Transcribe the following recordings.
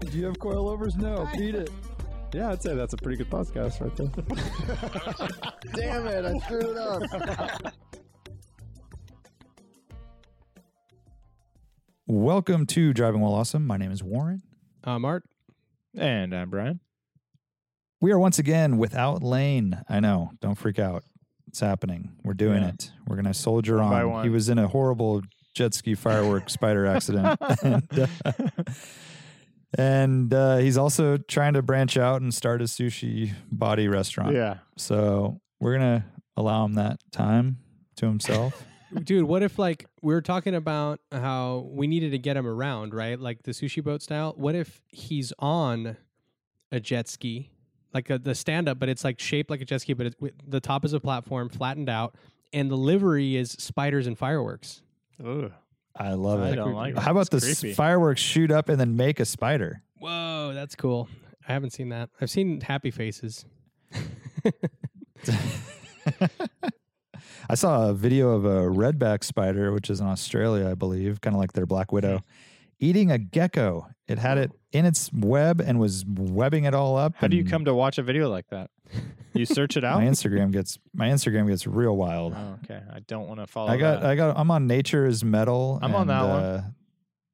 Do you have coilovers? No. Beat it. Yeah, I'd say that's a pretty good podcast right there. Damn it, I screwed up. Welcome to Driving While Awesome. My name is Warren. I'm Art. And I'm Brian. We are once again without Lane. I know. Don't freak out. It's happening. We're doing Yeah. it. We're going to soldier One on. He was in a horrible jet ski firework spider accident. and uh, and, uh, he's also trying to branch out and start a sushi body restaurant. Yeah. So we're going to allow him that time to himself. Dude, what if like we were talking about how we needed to get him around, right? Like the sushi boat style. What if he's on a jet ski, like a, the stand up, but it's like shaped like a jet ski, but it's, the top is a platform, flattened out, and the livery is spiders and fireworks. Ooh. I love I it. don't like it. How about the creepy. fireworks shoot up and then make a spider? Whoa, that's cool. I haven't seen that. I've seen happy faces. I saw a video of a redback spider, which is in Australia, I believe, kind of like their black widow, hmm. Eating a gecko. It had it in its web and was webbing it all up. How do you come to watch a video like that? You search it out? My Instagram gets my Instagram gets real wild. Oh, okay. I don't want to follow I got that. I got I'm on Nature is Metal. I'm on and, that one. uh,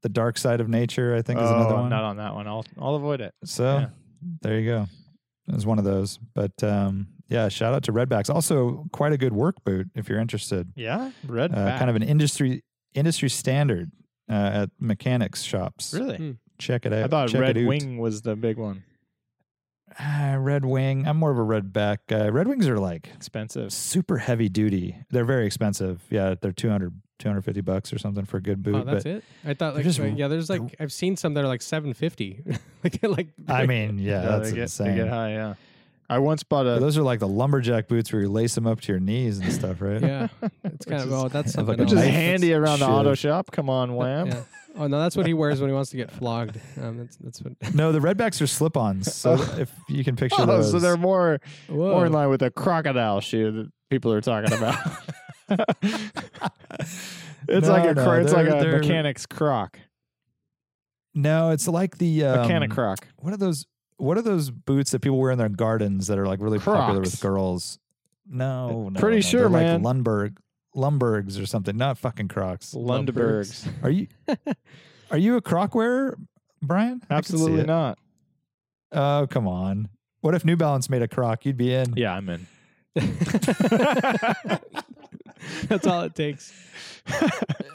the Dark Side of Nature, I think, is oh, another I'm one. not on that one. I'll I'll avoid it. So Yeah. there you go. It was one of those. But um, yeah, shout out to Redbacks. Also, quite a good work boot if you're interested. Yeah? Red uh, kind of an industry industry standard uh, at mechanics shops. Really? Hmm. Check it out. I thought Check Red it out. Wing was the big one. Ah, Red Wing. I'm more of a Red Back guy. Red Wings are like Expensive. super heavy duty. They're very expensive. Yeah, they're 200, 250 bucks or something for a good boot. Oh, that's but it. I thought they're like just uh, yeah. There's like I've seen some that are like seven fifty. like like I mean, yeah, Yeah, that's they get, insane. They get high, yeah. I once bought a those are like the lumberjack boots where you lace them up to your knees and stuff, right? yeah. It's kind of is- oh that's have, something which is else. knife handy that's around the auto shop. Come on, wham. Yeah. Oh no, that's what he wears when he wants to get flogged. Um, that's that's what. No, the Redbacks are slip-ons. So if you can picture Oh, those, so they're more Whoa. more in line with the crocodile shoe that people are talking about. it's No, like a no, cro- it's like they're- a they're- mechanic's croc, no, it's like the um, mechanic croc. What are those? What are those boots that people wear in their gardens that are like really popular with girls? No, no Pretty no, sure, they're man. Like Lundberg, Lumbergs or something. Not fucking Crocs. Lundbergs. Are you? are you a Croc wearer, Brian? I can see Absolutely not. Oh come on. What if New Balance made a Croc? You'd be in. Yeah, I'm in. that's all it takes.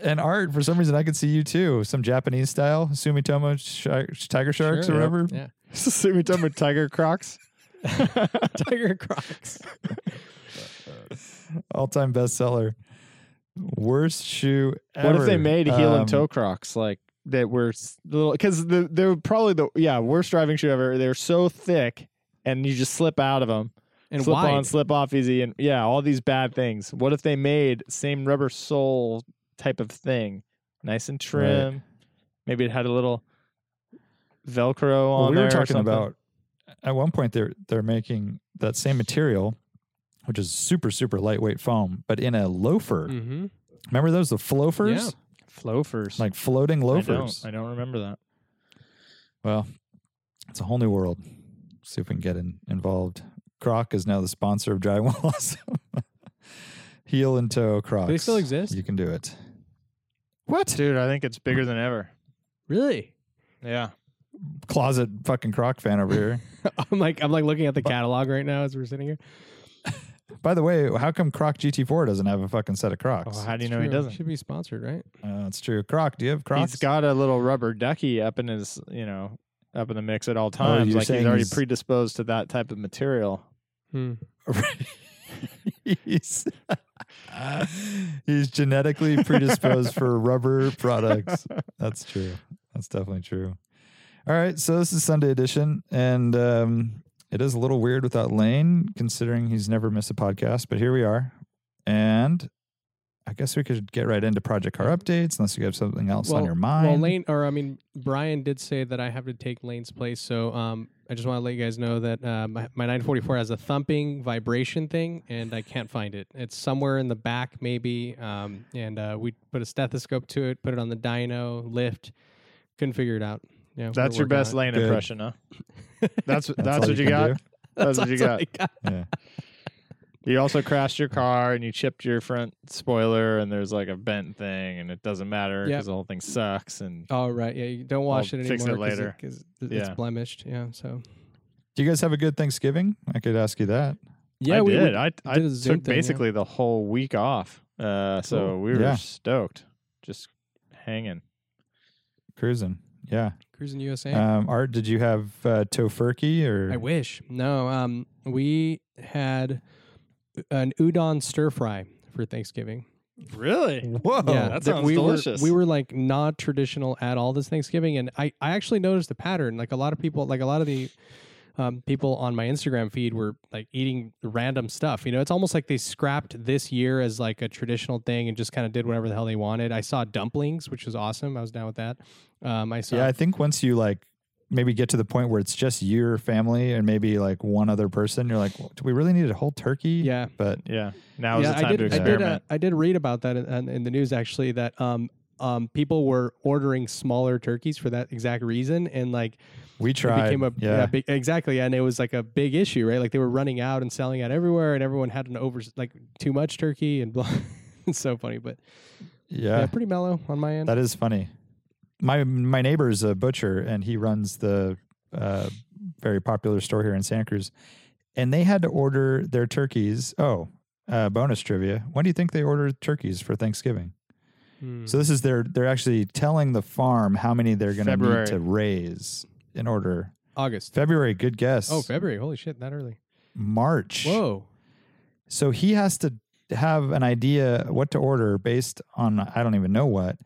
And art, for some reason, I could see you too. Some Japanese style, Sumitomo sh- Tiger Sharks Sure, or whatever. Yeah. Sumitomo Tiger Crocs. Tiger Crocs. All time bestseller. Worst shoe ever. What if they made heel Um, and toe Crocs like that were little? Because the, they're probably the yeah worst driving shoe ever. They're so thick, and you just slip out of them. And slip wide. on, slip off easy, and yeah, all these bad things. What if they made same rubber sole type of thing, nice and trim? Maybe it had a little Velcro on Well, we there. were talking something. about at one point they're they're making that same material, which is super super lightweight foam, but in a loafer. Mm-hmm. Remember those the floafers? Yeah. loafers. Like floating I loafers. don't, I don't remember that. Well, it's a whole new world. See if we can get in, involved. Croc is now the sponsor of Driving While Awesome. Heel and toe Crocs. they still exist? You can do it. What? Dude, I think it's bigger than ever. Really? Yeah. Closet fucking Croc fan over here. I'm like I'm like looking at the catalog right now as we're sitting here. By the way, how come Croc GT4 doesn't have a fucking set of Crocs? Oh, how do you It's know he true. doesn't? Should be sponsored, right? Uh, that's true. Croc, do you have Crocs? He's got a little rubber ducky up in his, you know, up in the mix at all times. Oh, you're like he's saying already he's- predisposed to that type of material. Hmm. he's, he's genetically predisposed for rubber products. That's true. That's definitely true. All right, so this is Sunday edition, and um, it is a little weird without Lane, considering he's never missed a podcast. But here we are, and I guess we could get right into Project Car updates, unless you have something else on your mind. Well, Lane, or I mean, Brian did say that I have to take Lane's place. So um, I just want to let you guys know that uh, my, my 944 has a thumping vibration thing, and I can't find it. It's somewhere in the back, maybe. Um, and uh, we put a stethoscope to it, put it on the dyno, lift. Couldn't figure it out. Yeah, That's your best working lane Good. impression, huh? That's that's, all what you can got. do? That's what you got. Got. Yeah. You also crashed your car and you chipped your front spoiler, and there's like a bent thing, and it doesn't matter because Yep. the whole thing sucks. And Oh right, yeah. You don't wash I'll it fix it anymore later. because Yeah. it's blemished. Yeah. So Do you guys have a good Thanksgiving? I could ask you that. yeah, I we did. we- I I did a took thing, yeah. basically the whole week off, uh, so Cool. we were Yeah. stoked, just hanging. Cruising. Yeah. cruising USA. Um, Art, did you have uh, Tofurky or? I wish. No, um, we had an udon stir fry for Thanksgiving. Really? Whoa. yeah, that th- sounds we delicious. Were, we were like not traditional at all this Thanksgiving, and I, I actually noticed a pattern. Like a lot of people, like a lot of the um, people on my Instagram feed were like eating random stuff. You know, it's almost like they scrapped this year as like a traditional thing and just kind of did whatever the hell they wanted. I saw dumplings, which was awesome. I was down with that. Um, I saw Yeah, I think once you like maybe get to the point where it's just your family and maybe like one other person, you're like, well, do we really need a whole turkey? yeah. But Yeah. Now is the time I did, to I did, uh, experiment. I did read about that in, in the news actually that um, um, people were ordering smaller turkeys for that exact reason, and like we it tried. became a yeah. big, exactly, and it was like a big issue, right? Like they were running out and selling out everywhere, and everyone had an over like too much turkey, and blah. it's so funny, but yeah. yeah. pretty mellow on my end. That is funny. My my neighbor is a butcher and he runs the uh, very popular store here in Santa Cruz. And they had to order their turkeys. Oh, uh, bonus trivia. When do you think they ordered turkeys for Thanksgiving? Hmm. So this is their they're actually telling the farm how many they're going to need to raise in order. August. February, good guess. Oh, February. Holy shit, that early. March. Whoa. So he has to have an idea what to order based on I don't even know what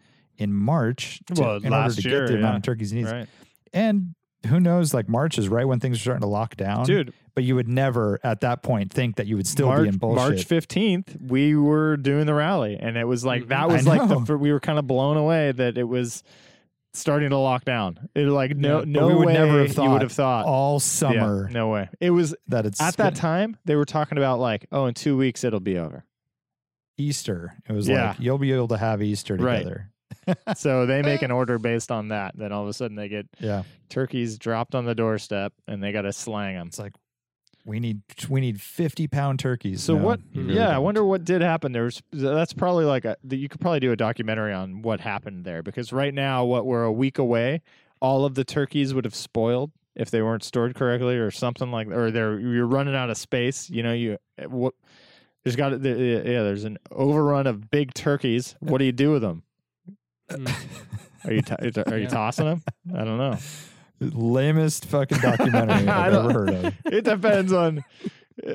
in March to, Well, in order to year, get the yeah. amount of turkeys needs. Right. And who knows? Like March is right when things are starting to lock down, Dude, But you would never at that point think that you would still March, be in bullshit. March 15th, we were doing the rally, and it was like, that mm, was like, the, we were kind of blown away that it was starting to lock down. It like, no, Yeah. no we would way never have you thought would have thought. all Yeah, summer no way. It was that it's at that time, they were talking about like, oh, in two weeks, it'll be over. Easter. It was Yeah. like you'll be able to have Easter Right. Together. so they make an order based on that. Then all of a sudden, they get Yeah, turkeys dropped on the doorstep, and they got to slang them. it's like we need we need fifty pound turkeys. So No, what? really mm-hmm. yeah, I don't. wonder what did happen. There's that's probably like a you could probably do a documentary on what happened there because right now, what we're a week away, all of the turkeys would have spoiled if they weren't stored correctly or something like, or they're you're running out of space. You know, you eh, what? There's got yeah. There's an overrun of big turkeys. What do you do with them? Hmm. Are you to- are you tossing them? I don't know. lamest fucking documentary I I've ever heard of. It depends on uh,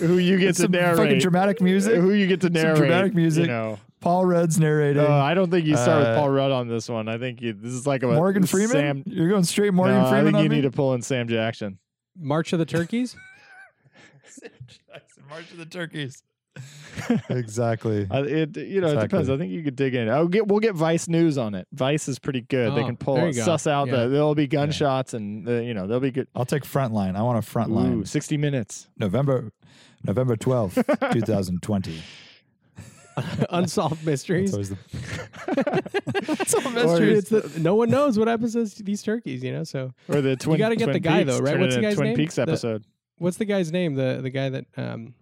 who you get to Some narrate. fucking dramatic music. Who you get to Some narrate? dramatic music. You know. Paul Rudd's narrating. Uh, I don't think you start Uh, with Paul Rudd on this one. I think you, this is like a Morgan Freeman. Sam, You're going straight Morgan no, I think on you me? need to pull in Sam Jackson. March of the Turkeys? March of the Turkeys. Exactly. Uh, it you know it depends. I think you could dig in. I'll get we'll get Vice News on it. Vice is pretty good. they Oh, can pull there you go. suss out Yeah. the there'll be gunshots and uh, you know they'll be good. I'll take Frontline. I want a Frontline. Ooh, sixty minutes. November November 12th, 2020. Unsolved mysteries. always the It's all Or mystery. it's the, no one knows what happens to these turkeys, you know. So Or the twin. you gotta get the guy, Peaks, though, right? What's the into guy's Twin name? Peaks The- episode. what's the guy's name? The the guy that um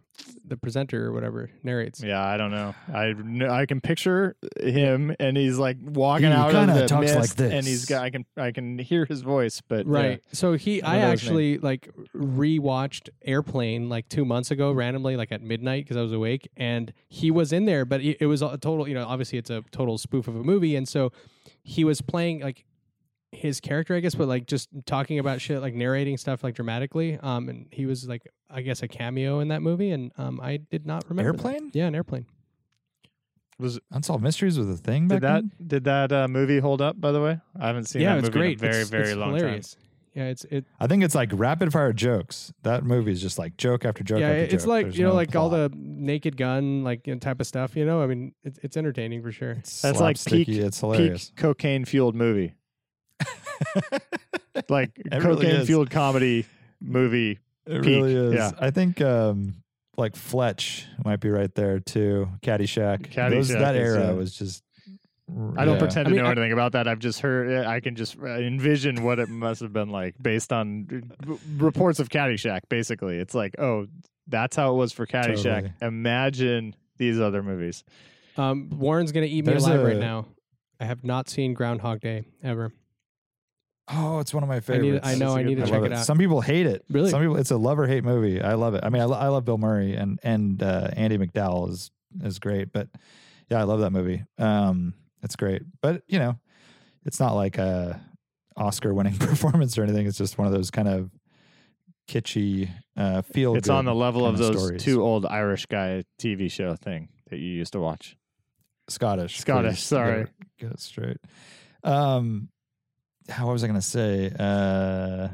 the presenter or whatever narrates. Yeah, I don't know. I kn- I can picture him, and he's like walking He out of kinda the talks like mist, and this. he's got. I can I can hear his voice, but yeah. Right. So he, I I don't know his name. actually like rewatched Airplane like two months ago randomly, like at midnight because I was awake, and he was in there, but it, it was a total. You know, obviously it's a total spoof of a movie, and so he was playing like his character, I guess, but like just talking about shit, like narrating stuff like dramatically. Um, and he was like, I guess, a cameo in that movie, and um, I did not remember that. Airplane? Yeah, an airplane. Was Unsolved Mysteries was a thing back did that then? did that uh, movie hold up? By the way, I haven't seen yeah, that it's movie great. in a very it's, very it's long hilarious. Yeah, it's it. I think it's like rapid fire jokes. That movie is just like joke after joke yeah, after it's joke. like There's you know, no like all the Naked Gun, like you know, type of stuff. You know, I mean, it's it's entertaining for sure. It's That's like slapsticky, peak- It's hilarious. Peak cocaine fueled movie, like It really cocaine is. fueled comedy movie. It peak, really is. yeah. I think um, like Fletch might be right there too. Caddyshack. Those, Caddyshack that is, era uh, was just. I don't yeah. pretend I to mean, know I- anything about that. I've just heard. I can just uh, envision what it must have been like based on r- reports of Caddyshack. Basically, it's like, oh, that's how it was for Caddyshack. Totally. Imagine these other movies. Um, Warren's gonna eat me There's alive a- right now. I have not seen Groundhog Day ever. Oh, it's one of my I favorites. need. I know. It's a I good need to I check love it out. Some people hate it. Really? Some people. It's a love or hate movie. I love it. I mean, I, I love Bill Murray and and uh, Andie MacDowell is is great. But yeah, I love that movie. Um, it's great. But you know, it's not like a Oscar winning performance or anything. It's just one of those kind of kitschy uh, feel. it's on the level of kinda those stories. two old Irish guy TV show thing that you used to watch. Scottish. Scottish, please. sorry. Get it, get it straight. Um, how what was I going to say? Uh,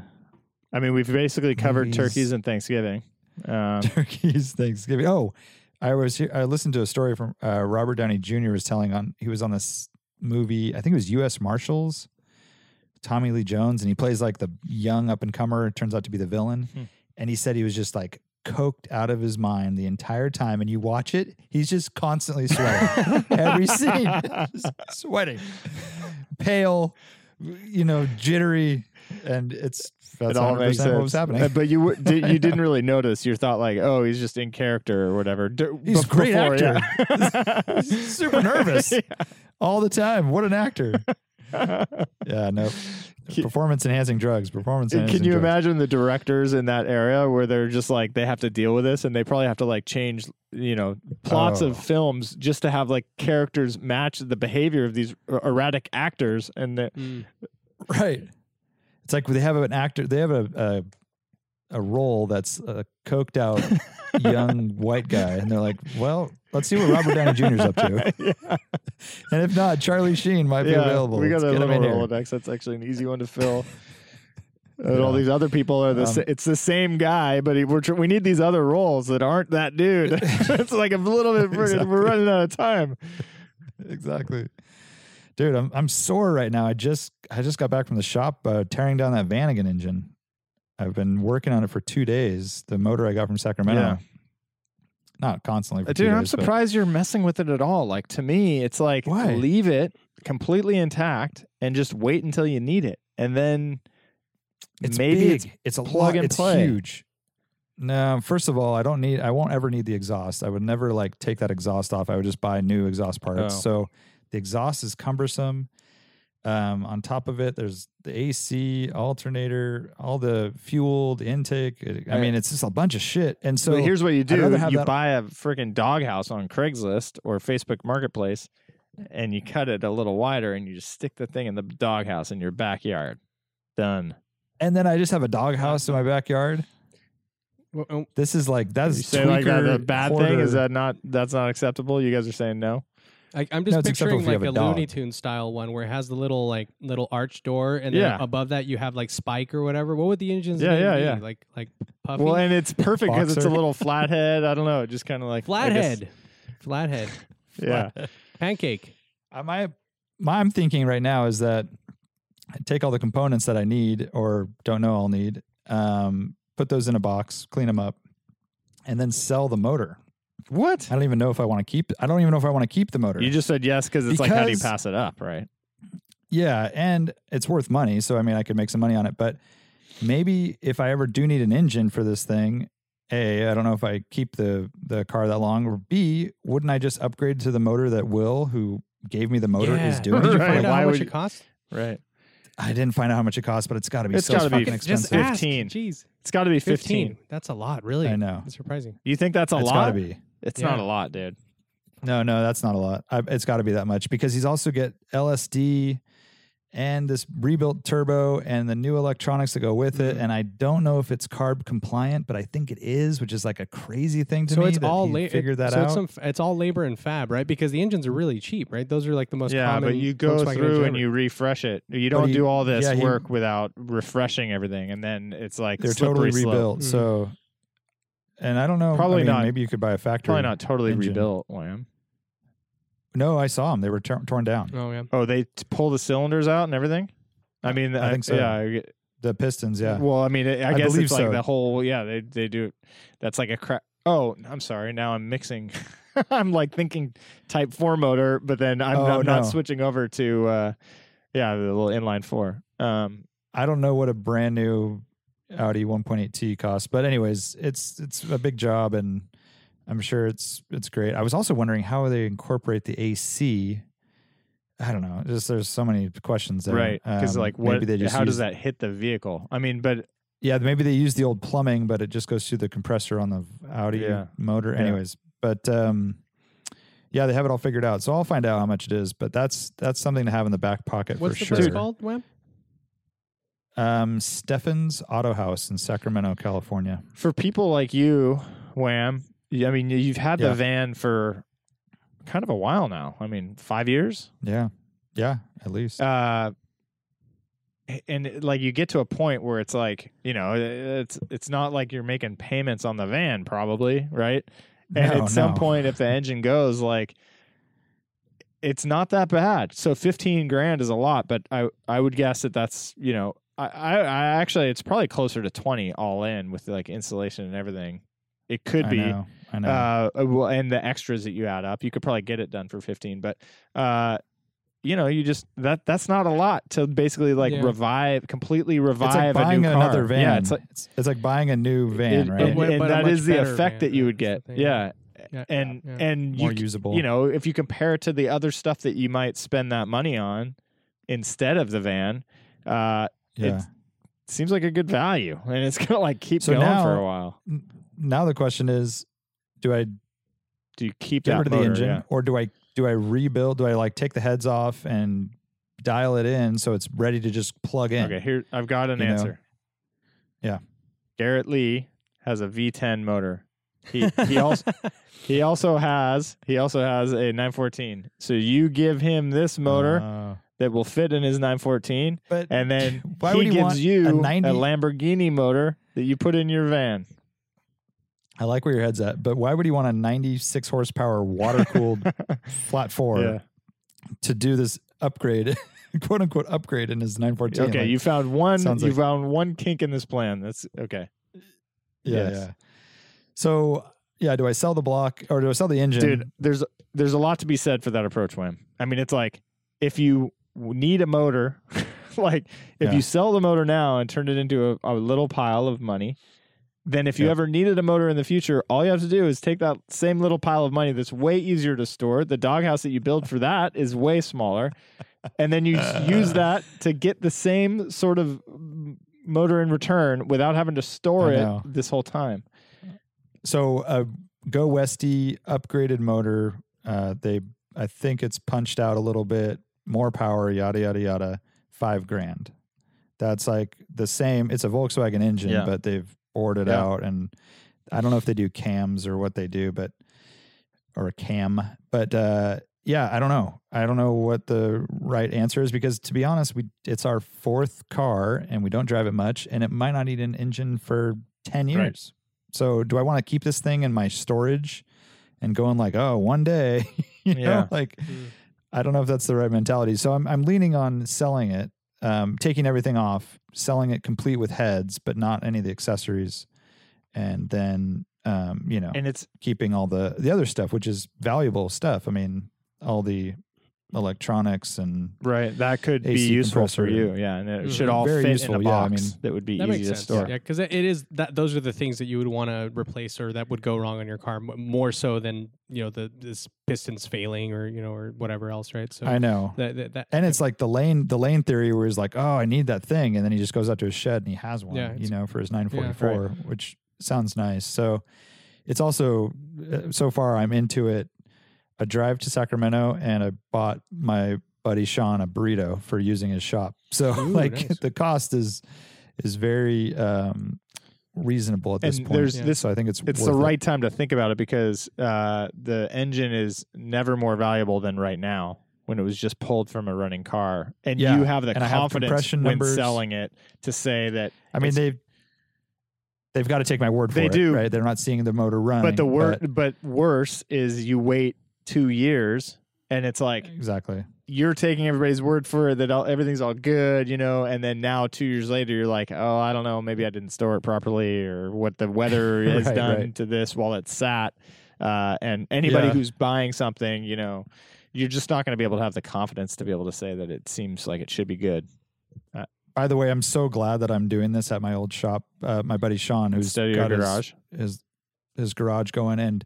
I mean, we've basically covered Movies. turkeys and Thanksgiving. Um, Turkey's Thanksgiving. Oh, I was here. I listened to a story from uh, Robert Downey Jr. was telling on. He was on this movie. I think it was U.S. Marshals. Tommy Lee Jones, and he plays like the young up and comer. Turns out to be the villain, Hmm. and he said he was just like coked out of his mind the entire time. And you watch it, he's just constantly sweating. Every scene, sweating, pale, you know, jittery, and it's that's it all makes 100% sense. what was happening. But you did, you didn't really notice. You thought like, oh, he's just in character or whatever. He's a great actor. yeah. He's super nervous all the time. What an actor! Yeah, no. Performance enhancing drugs. Performance enhancing Can you drugs. imagine the directors in that area where they're just like they have to deal with this and they probably have to like change you know plots Oh. of films just to have like characters match the behavior of these er- erratic actors and the, Mm. Right. It's like they have an actor. They have a a, a role that's a coked out young white guy, and they're like, "Well, let's see what Robert Downey Jr. is up to." yeah, And if not, Charlie Sheen might be yeah, available. we got Let's a little. Rolodex. That's actually an easy one to fill. And all these other people are the Um, sa- it's the same guy, but he, we're tr- we need these other roles that aren't that dude. it's like a little bit. Exactly. We're running out of time. exactly. Dude, I'm I'm sore right now. I just I just got back from the shop uh, tearing down that Vanagon engine. I've been working on it for two days. The motor I got from Sacramento. Yeah. Not constantly. Uh, Dude, I'm days, but- surprised you're messing with it at all. Like to me, it's like Why? leave it completely intact and just wait until you need it, and then It's maybe big. it's it's a plug lot. and it's play. huge. No, first of all, I don't need. I won't ever need the exhaust. I would never like take that exhaust off. I would just buy new exhaust parts. Oh. So the exhaust is cumbersome. Um, on top of it, there's the AC, alternator, all the fuel, the intake. I Right. mean, it's just a bunch of shit. And so so here's what you do: have you that- buy a freaking doghouse on Craigslist or Facebook Marketplace, and you cut it a little wider, and you just stick the thing in the doghouse in your backyard. Done. and then I just have a doghouse in my backyard. Well, oh, This is like that's you say like that a tweaker, bad thing? Is that not that's not acceptable? You guys are saying no. I, I'm just it's acceptable picturing like a, a. Looney Tune style one where it has the little like little arch door, and then Yeah. above that you have like Spike or whatever. What would the engine's Yeah, name yeah, be? yeah. Like like Puffy. Well, and it's perfect because it's a little flathead. I don't know. It just kind of like Flathead, flathead, Yeah. pancake. Uh, my my I'm thinking right now is that I take all the components that I need or don't know I'll need, um, put those in a box, clean them up, and then sell the motor. What? I don't even know if I want to keep. I don't even know if I want to keep the motor. You just said yes because it's like how do you Because- pass it up, right? yeah, and it's worth money, so I mean I could make some money on it. But maybe if I ever do need an engine for this thing, a I don't know if I keep the the car that long, or b wouldn't I just upgrade to the motor that Will, who gave me the motor, is Yeah. doing? Did you Right. find out Why how much would it you- costs? Right. I didn't find out how much it costs, but it's got to be It's so gotta be fucking f- expensive. Just ask. 15. Jeez, It's got to be 15. 15. That's a lot, really. I know. It's surprising. You think that's a it's lot? got to be. It's Yeah. not a lot, dude. No, no, that's not a lot. I, it's got to be that much because he's also get LSD and this rebuilt turbo and the new electronics that go with Mm-hmm. it. And I don't know if it's carb compliant, but I think it is, which is like a crazy thing to so me. it's that all he la- figured that so out. It's, some, it's all labor and fab, right? Because the engines are really cheap, right? Those are like the most yeah, common. but you go Volkswagen through and you refresh it. You don't he- do all this yeah, he- work without refreshing everything, and then it's like They're slippery totally slope. rebuilt. Mhm. So, and I don't know. Probably I mean, not- Maybe you could buy a factory. Probably not totally engine. rebuilt, Wham. No, I saw them. They were tor- torn down. Oh yeah. Oh, they t- pull the cylinders out and everything. I mean, I think so. Yeah. I The pistons, yeah. Well, I mean, I I guess believe it's like so. the whole. Yeah, they they do. That's like a crap. Oh, I'm sorry. Now I'm mixing. I'm like thinking Type Four motor, but then I'm, Oh, I'm not switching over to. uh Yeah, the little inline four. Um, I don't know what a brand new Audi 1.8T costs, but anyways, it's it's a big job, and I'm sure it's it's great. I was also wondering how they incorporate the AC. I don't know. Just there's so many questions there, right? Because Um, like, what? Maybe they just how does that hit the vehicle? I mean, but Yeah, maybe they use the old plumbing, but it just goes through the compressor on the Audi Yeah. motor. Yeah. Anyways, but um, yeah, they have it all figured out. So I'll find out how much it is. But that's that's something to have in the back pocket What's for the sure. place called? Wham? Um, Stefan's Auto House in Sacramento, California. for people like you, Wham, I mean, you've had Yeah. the van for kind of a while now. I mean, five years. Yeah, yeah, at least. Uh, and like you get to a point where it's like you know it's it's not like you're making payments on the van probably right and No, at some no. point if the engine goes like it's not that bad so 15 grand is a lot but i i would guess that that's you know i i, I actually it's probably closer to 20 all in with like insulation and everything it could I be know, I know. uh, uh, well, and the extras that you add up, you could probably get it done for fifteen. But uh, you know, you just that that's not a lot to basically like Yeah. revive, completely it's revive like buying a new another car. van. Yeah, it's like it's, it's like buying a new van, it- right? and, But- and but a that much is the effect van, that you would get. Yeah, Yeah. and yeah. and More you, c- usable. You know, if you compare it to the other stuff that you might spend that money on instead of the van, uh, yeah. it seems like a good value, and it's gonna like keep So going for a while. Now the question is, do I Do you keep get that rid of motor? the engine, Yeah. or do I do I rebuild? Do I like take the heads off and dial it in so it's ready to just plug in? Okay, here I've got an You know? answer. Yeah. Garrett Lee has a V10 motor. He he also he also has he also has a 914. So you give him this motor Uh, that will fit in his 914, but and then why he would he gives you a 90? Lamborghini motor that you put in your van. I like where your head's at, but why would he want a 96 horsepower water cooled flat four Yeah. to do this upgrade, quote unquote upgrade in his 914? Okay, Like, you found one. You like- found one kink in this plan. That's okay, yeah, yes. yeah. So yeah, do I sell the block or do I sell the engine? dude. There's there's a lot to be said for that approach, Wham. I mean, it's like if you need a motor, like if Yeah. you sell the motor now and turn it into a, a little pile of money, then if you Yep. ever needed a motor in the future, all you have to do is take that same little pile of money that's way easier to store. The doghouse that you build for that is way smaller, and then you use that to get the same sort of motor in return without having to store it this whole time. So a Go Westy upgraded motor. Uh, they, I think it's punched out a little bit more power. Yada yada yada. Five grand. That's like the same. It's a Volkswagen engine, Yeah. but they've bored it Yeah. out, and I don't know if they do cams or what they do, but or a cam. But uh, yeah, I don't know. I don't know what the right answer is because to be honest, we it's our fourth car and we don't drive it much, and it might not need an engine for ten Right. years. So do I want to keep this thing in my storage and going like, oh, one day, you know, like Mm. I don't know if that's the right mentality. So I'm I'm leaning on selling it, um, taking everything off, selling it complete with heads, but not any of the accessories, and then um, you know And it's keeping all the the other stuff, which is valuable stuff. I mean, all the electronics and Right, that could be useful for compressor. you. Yeah, and it Mhm. should all Very fit useful, in a yeah, I box mean, that would be That easy makes to store. Yeah, because it is that those are the things that you would want to replace or that would go wrong on your car more so than you know the this pistons failing or you know or whatever else, right? So I know. that, that, that And it's like the lane, the lane theory, where he's like, "Oh, I need that thing," and then he just goes out to his shed and he has one, Yeah, you know, for his 944, which sounds nice. So it's also uh, so far I'm into it. A drive to Sacramento, and I bought my buddy Sean a burrito for using his shop. So Ooh, like nice. the cost is is very um, reasonable at this And point. there's Yeah. this- so I think it's It's worth the it. right time to think about it because uh, the engine is never more valuable than right now when it was just pulled from a running car, and Yeah, you have the and I have confidence compression when selling it to say that. I mean they've they've got to take my word for They it, do. right? They're not seeing the motor run. but the wor- but- but worse is you wait two years, and it's like exactly. you're taking everybody's word for it that all, everything's all good, you know, and then now two years later you're like, oh, I don't know, maybe I didn't store it properly or what the weather has Right, done right. to this while it's sat. Uh, and anybody Yeah. who's buying something, you know, you're just not going to be able to have the confidence to be able to say that it seems like it should be good By the way, I'm so glad that I'm doing this at my old shop. Uh, my buddy Sean, who's instead of your got his- garage. his his garage going and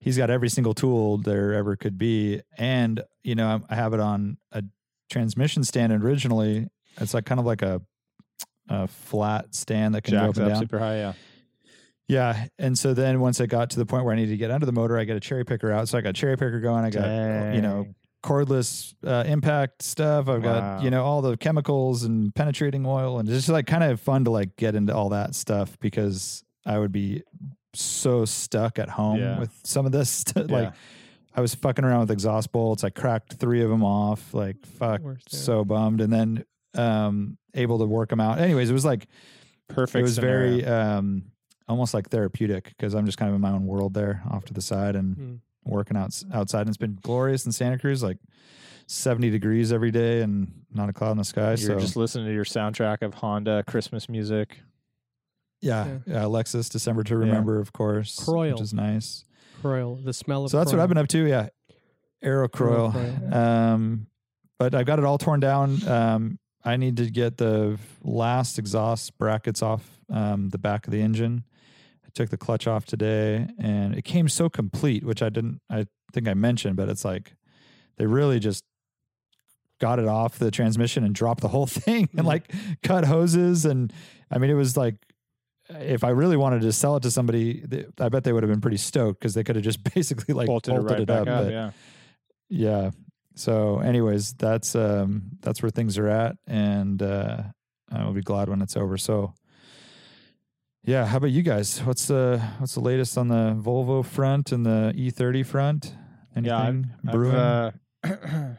he's got every single tool there ever could be. And you know i have it on a transmission stand originally. It's like kind of like a a flat stand that can go up and up down. super high, yeah. yeah and so then once i got to the point where i needed to get under the motor i got a cherry picker out. So i got cherry picker going. I got you know cordless uh, impact stuff. I've Wow. got you know all the chemicals and penetrating oil. And it's just like kind of fun to like get into all that stuff because i would be so stuck at home Yeah. with some of this st- Yeah. like i was fucking around with exhaust bolts i cracked three of them off like fuck Worst, so bummed and then um able to work them out anyways it was like perfect. it was scenario. very um almost like therapeutic because i'm just kind of in my own world there off to the side and Mm. working out outside and it's been glorious in santa cruz like 70 degrees every day and not a cloud in the sky You're so just listening to your soundtrack of Honda Christmas music. Yeah, yeah lexus december to Yeah. remember of course Kroil. which is nice Kroil, the smell of so that's what i've been up to yeah aero Aero Kroil Kroil. um but i've got it all torn down um i need to get the last exhaust brackets off um the back of the engine i took the clutch off today and it came so complete which i didn't i think i mentioned but it's like they really just got it off the transmission and dropped the whole thing and Mhm. like cut hoses and i mean it was like if I really wanted to sell it to somebody, I bet they would have been pretty stoked because they could have just basically like bolted, bolted, it right it back up. up. but- yeah. yeah. So, anyways, that's um that's where things are at, and uh, I'll be glad when it's over. So, yeah. How about you guys? What's the what's the latest on the Volvo front and the E30 front? Anything Yeah, I've- I've, uh,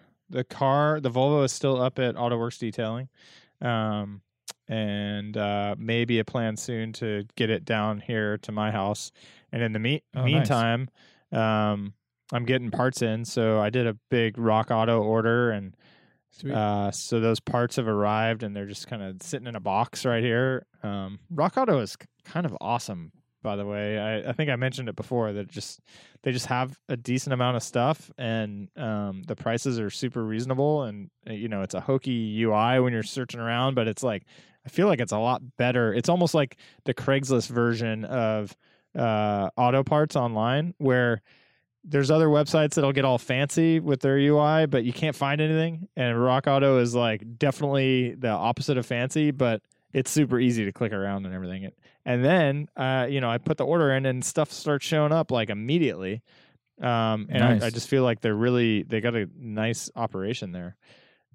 the car, the Volvo is still up at AutoWorks detailing, um, and uh, maybe a plan soon to get it down here to my house. And in the me- Oh, nice. meantime, um, I'm getting parts in. So I did a big Rock Auto order, and uh, so those parts have arrived, and they're just kind of sitting in a box right here. Um, Rock Auto is kind of awesome, by the way. I, I think I mentioned it before that just they just have a decent amount of stuff, and um, the prices are super reasonable. And uh, you know, it's a hokey UI when you're searching around, but it's like I feel like it's a lot better. It's almost like the Craigslist version of uh, auto parts online, where there's other websites that'll get all fancy with their UI, but you can't find anything. And Rock Auto is like definitely the opposite of fancy, but it's super easy to click around and everything. And then, uh, you know, I put the order in and stuff starts showing up like immediately. Um, and I, I just feel like they're really, they got a nice operation there.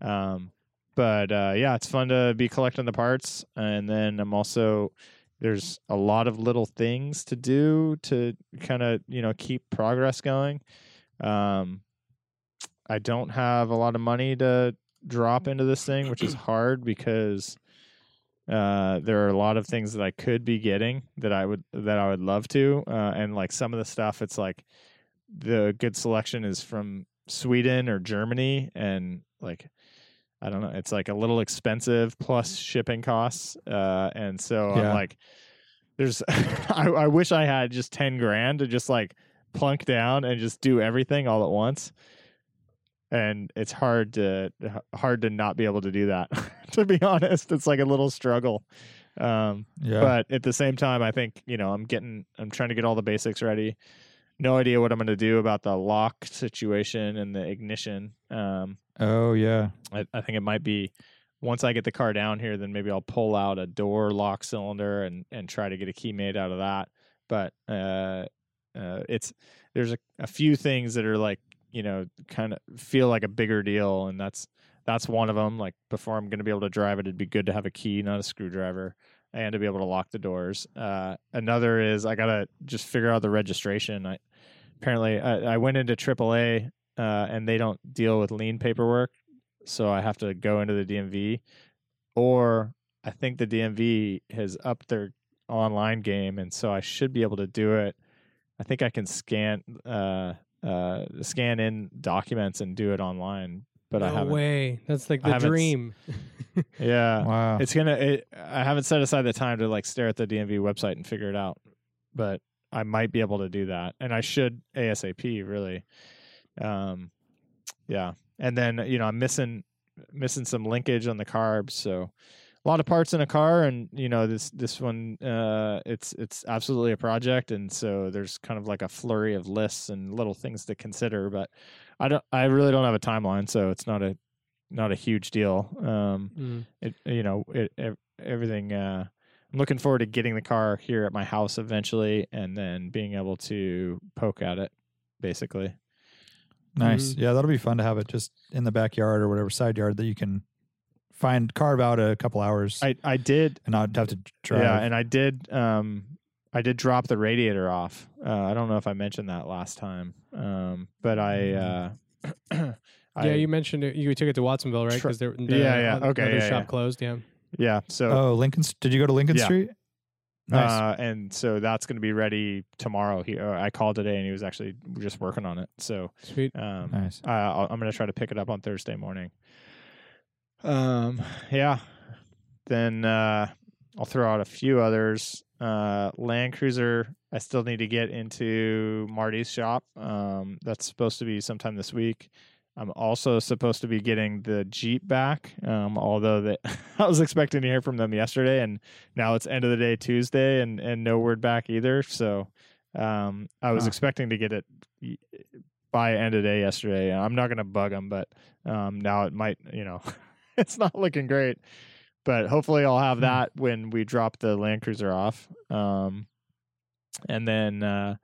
Um, but uh, yeah, it's fun to be collecting the parts. And then I'm also, there's a lot of little things to do to kind of, you know, keep progress going. Um, I don't have a lot of money to drop into this thing, which is hard because uh, there are a lot of things that I could be getting that I would that I would love to, uh, and like some of the stuff, it's like the good selection is from Sweden or Germany, and like I don't know, it's like a little expensive plus shipping costs, uh, and so Yeah. I'm like, there's I, I wish I had just ten grand to just like plunk down and just do everything all at once and it's hard to hard to not be able to do that to be honest it's like a little struggle um yeah. but at the same time i think you know i'm getting i'm trying to get all the basics ready no idea what i'm going to do about the lock situation and the ignition um oh yeah. I, I think it might be once i get the car down here then maybe i'll pull out a door lock cylinder and and try to get a key made out of that but uh uh it's there's a, a few things that are like you know kind of feel like a bigger deal and that's that's one of them. Like before I'm going to be able to drive it, it'd be good to have a key, not a screwdriver, and to be able to lock the doors. Uh, another is I gotta just figure out the registration. I apparently I, I went into AAA uh, and they don't deal with lien paperwork, so I have to go into the DMV, or I think the DMV has upped their online game, and so I should be able to do it. I think I can scan uh, uh, scan in documents and do it online, but I no haven't. way. That's like I the haven't dream. Yeah, Wow. it's gonna. It, I haven't set aside the time to like stare at the DMV website and figure it out, but I might be able to do that, and I should ASAP really. Um, yeah, and then you know I'm missing missing some linkage on the carbs, so a lot of parts in a car, and you know this this one uh, it's it's absolutely a project, and so there's kind of like a flurry of lists and little things to consider, but I don't I really don't have a timeline, so it's not a not a huge deal. Um, Mm. it you know it, ev- everything uh i'm looking forward to getting the car here at my house eventually and then being able to poke at it basically Nice. Mhm. Yeah, that'll be fun to have it just in the backyard or whatever side yard that you can find carve out a couple hours i i did and not have to drive. yeah and i did um i did drop the radiator off uh i don't know if i mentioned that last time um but i uh I, yeah, you mentioned it. You took it to Watsonville, right? Tr- Because the Yeah, yeah, okay, yeah, shop yeah. closed. Yeah. yeah so oh, Lincoln. Did you go to Lincoln Yeah. Street? Nice. Uh, and so that's going to be ready tomorrow. He, uh, I called today, and he was actually just working on it. So Sweet. um, nice. I, I'll, I'm going to try to pick it up on Thursday morning. Um, yeah. Then uh, I'll throw out a few others. Uh, Land Cruiser. I still need to get into Marty's shop. Um, that's supposed to be sometime this week. I'm also supposed to be getting the Jeep back. Um, although that I was expecting to hear from them yesterday, and now it's end of the day Tuesday, and and no word back either. So um, I was Huh. expecting to get it by end of day yesterday. I'm not going to bug them, but um, now it might. You know, it's not looking great. But hopefully, I'll have Hmm. that when we drop the Land Cruiser off. Um, and then uh,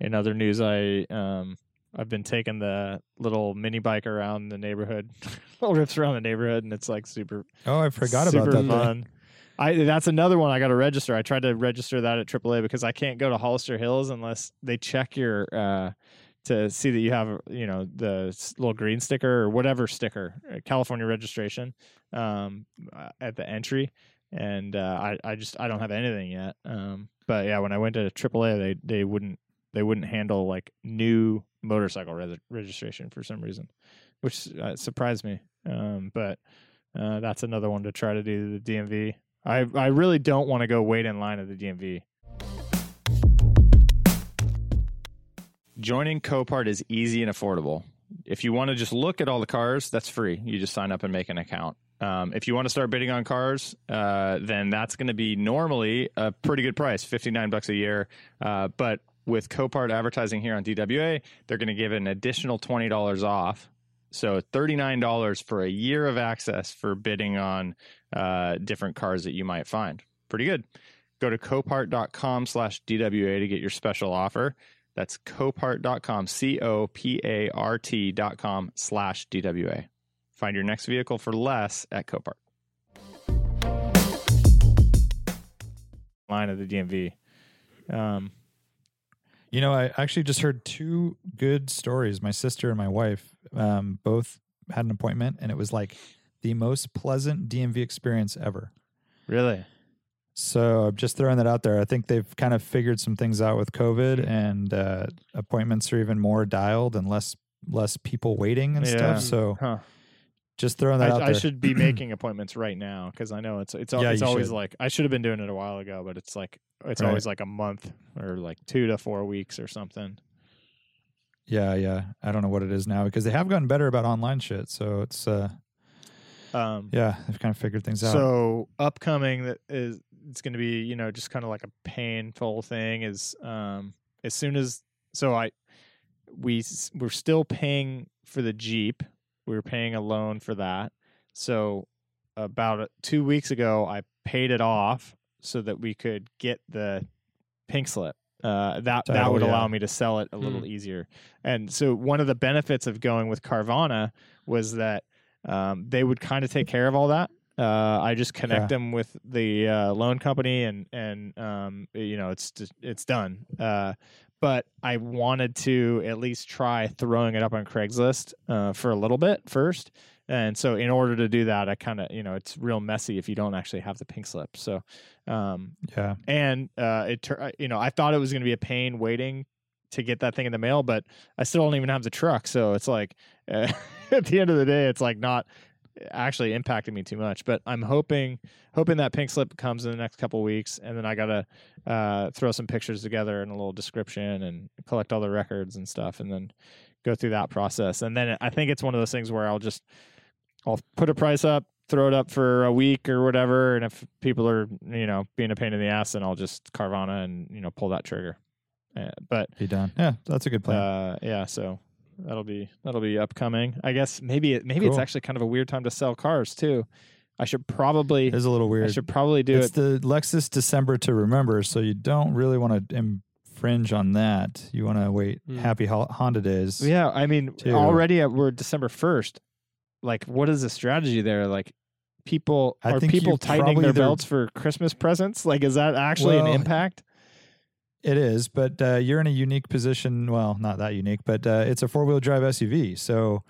in other news, I um, I've been taking the little mini bike around the neighborhood, little rips around the neighborhood, and it's like super Oh, I forgot about that. fun. I that's another one I got to register. I tried to register that at AAA because I can't go to Hollister Hills unless they check your uh, to see that you have you know the little green sticker or whatever sticker, uh, California registration um, at the entry. And uh, I I just I don't have anything yet. Um, but yeah, when I went to AAA, they they wouldn't they wouldn't handle like new motorcycle re- registration for some reason, which uh, surprised me. Um, but uh, that's another one to try to do the DMV. I I really don't want to go wait in line at the DMV. Joining Copart is easy and affordable. If you want to just look at all the cars, that's free. You just sign up and make an account. Um, if you want to start bidding on cars, uh, then that's going to be normally a pretty good price, fifty nine bucks a year. Uh, but with Copart advertising here on DWA, they're going to give an additional twenty dollars off. So thirty nine dollars for a year of access for bidding on uh, different cars that you might find. Pretty good. Go to copart.com slash DWA to get your special offer. That's copart.com, C O P A R T.com slash DWA. Find your next vehicle for less at Copart. Line of the DMV. Um, You know, I actually just heard two good stories. My sister and my wife um, both had an appointment, and it was like the most pleasant DMV experience ever. really? So I'm just throwing that out there. I think they've kind of figured some things out with COVID, and uh, appointments are even more dialed and less less people waiting and Yeah. stuff. So Huh. just throwing that out I, there. I should be making appointments right now because I know it's it's Yeah, it's always should. like I should have been doing it a while ago, but it's like it's Right. always like a month or like two to four weeks or something. Yeah, yeah. I don't know what it is now because they have gotten better about online shit. So it's uh, Um, yeah, they've kind of figured things out. So upcoming that is it's going to be you know just kind of like a painful thing is um as soon as so I we we're still paying for the Jeep. We were paying a loan for that. So about uh, two weeks ago, I paid it off so that we could get the pink slip. Uh, that that Title, would allow yeah. me to sell it a little easier. And so one of the benefits of going with Carvana was that Um, they would kind of take care of all that. Uh, I just connect Yeah. them with the uh, loan company, and and um, you know it's just, it's done. Uh, but I wanted to at least try throwing it up on Craigslist uh, for a little bit first. And so, in order to do that, I kind of, you know, it's real messy if you don't actually have the pink slip. So, um, Yeah. and uh, it, you know, I thought it was going to be a pain waiting to get that thing in the mail, but I still don't even have the truck. So it's like, uh, at the end of the day, it's like not actually impacting me too much. But I'm hoping, hoping that pink slip comes in the next couple weeks, and then I gotta uh, throw some pictures together and a little description and collect all the records and stuff, and then go through that process. And then I think it's one of those things where I'll just, I'll put a price up, throw it up for a week or whatever, and if people are, you know, being a pain in the ass, then I'll just Carvana and you know pull that trigger. Uh, but Be done. Yeah, that's a good plan. uh, yeah, so that'll be that'll be upcoming. I guess maybe it, maybe it's actually kind of a weird time to sell cars too. I should probably it is a little weird. I should probably do it's it. the Lexus December to remember, so you don't really want to infringe on that. You want to wait Mm. happy Honda days. Yeah, I mean, too. already at, we're December first. Like, what is the strategy there? Like, people I are people tightening their belts for Christmas presents? Like, is that actually an Well, impact? It is, but uh, you're in a unique position. Well, not that unique, but uh, it's a four wheel drive SUV. So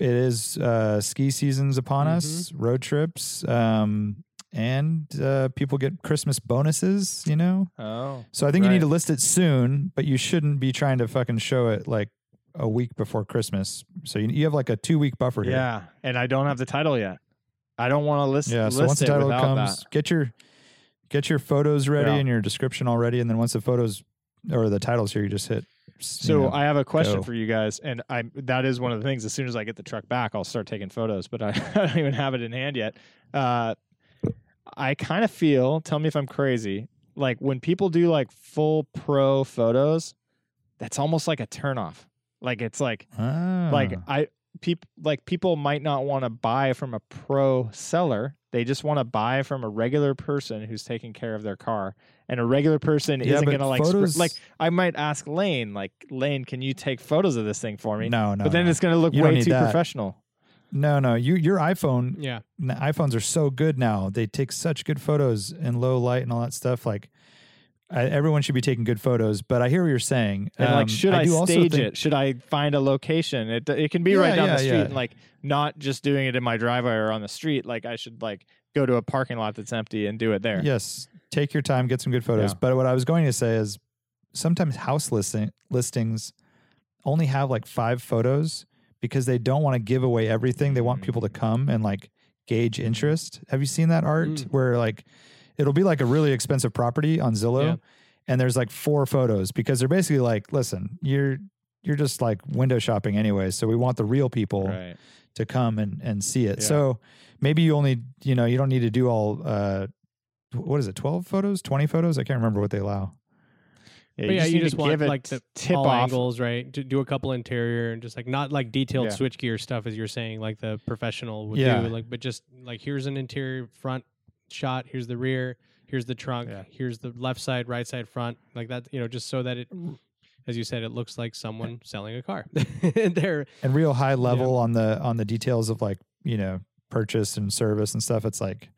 it is uh, ski seasons upon us, road trips, um, and uh, people get Christmas bonuses, you know? Oh, So I think you need to list it soon, but you shouldn't be trying to fucking show it like a week before Christmas. So you, you have like a two week buffer here. yeah. And I don't have the title yet. I don't want to list. Yeah. list So once the title comes, that. get your get your photos ready Yeah. and your description already, and then once the photos or the titles here, you just hit. s- you So know, I have a question go. for you guys, and I that is one of the things. As soon as I get the truck back, I'll start taking photos, but I, I don't even have it in hand yet. Uh, I kind of feel. Tell me if I'm crazy. Like when people do like full pro photos, that's almost like a turnoff. Like it's like like Ah. I people like people might not want to buy from a pro seller. They just want to buy from a regular person who's taking care of their car. And a regular person Yeah, isn't going to like spr- photos- like I might ask Lane like Lane, can you take photos of this thing for me? no, no. but then no. it's going to look You way too that. professional. no, no. You your iPhone Yeah. iPhones are so good now. They take such good photos in low light and all that stuff. Like I, everyone should be taking good photos. But I hear what you're saying. And like Um, should I, do also stage think- it? Should I find a location? It it can be Yeah, right down yeah, the street yeah. and like not just doing it in my driveway or on the street. Like I should like go to a parking lot that's empty and do it there. Yes, take your time, get some good photos. But what I was going to say is sometimes house listing listings only have like five photos because they don't want to give away everything. They want people to come and like gauge interest. Have you seen that art Mm. where like it'll be like a really expensive property on Zillow Yeah. and there's like four photos because they're basically like, listen, you're you're just like window shopping anyway, so we want the real people Right. to come and, and see it. Yeah. So maybe you only, you know, you don't need to do all, uh, what is it, 12 photos, 20 photos? I can't remember what they allow. Yeah, But yeah, just you just want give like the tip all off. angles, right? To do a couple interior and just like not like detailed Yeah. switchgear stuff as you're saying, like the professional would Yeah. do. Like, but just like here's an interior front shot, here's the rear, here's the trunk, Yeah. here's the left side, right side, front, like that. You know, just so that it, as you said, it looks like someone selling a car. and they're And real high level on the, on the details of like, you know, purchase and service and stuff. It's like,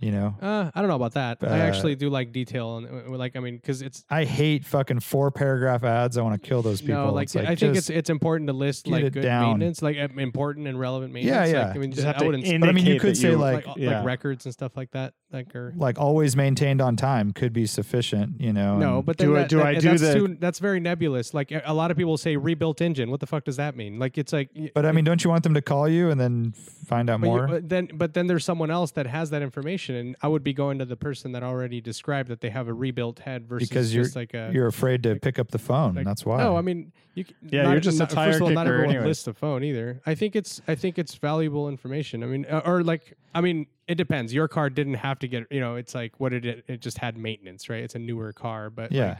you know, Uh, I don't know about that. I Uh, actually do like detail and like I mean because it's I hate fucking four paragraph ads. I want to kill those people. no like, It's I think it's it's important to list like good down. maintenance, like uh, important and relevant maintenance. yeah. Like, I mean, Just have I wouldn't. But I mean, you could say, you, like- like, yeah. like records and stuff like that. Like or like always maintained on time could be sufficient, you know. no, but then Do I- do that- I do that's the- too, that's very nebulous. Like a a lot of people say rebuilt engine. What the fuck does that mean? Like it's like. y- but I mean, don't you want them to call you and then find out but you- more? but then, but then there's someone else that has that information, and I would be going to the person that already described that they have a rebuilt head versus because you're just like a. you're afraid to like- pick up the phone. like- that's why. No, I mean, you. c- Yeah, not- you're just a not- tire First of all, not kicker everyone anyways. lists a phone either. I think it's. I think it's valuable information. I mean, uh, or like, I mean, it depends. Your car didn't have to get. You know, it's like what did it? It just had maintenance, right? It's a newer car, but Yeah. like,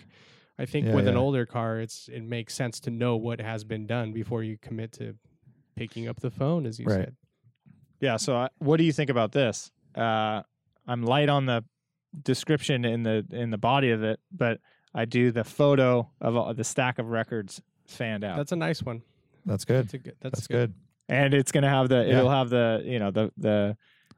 I think Yeah, with an older car, it's it makes sense to know what has been done before you commit to picking up the phone, as you Right. said. Yeah. So, I, what do you think about this? Uh, I'm light on the description in the in the body of it, but I do the photo of all, the stack of records fanned out. That's a nice one. that's good. That's a good. That's, That's good. good. and it's gonna have the Yeah. it'll have the you know the the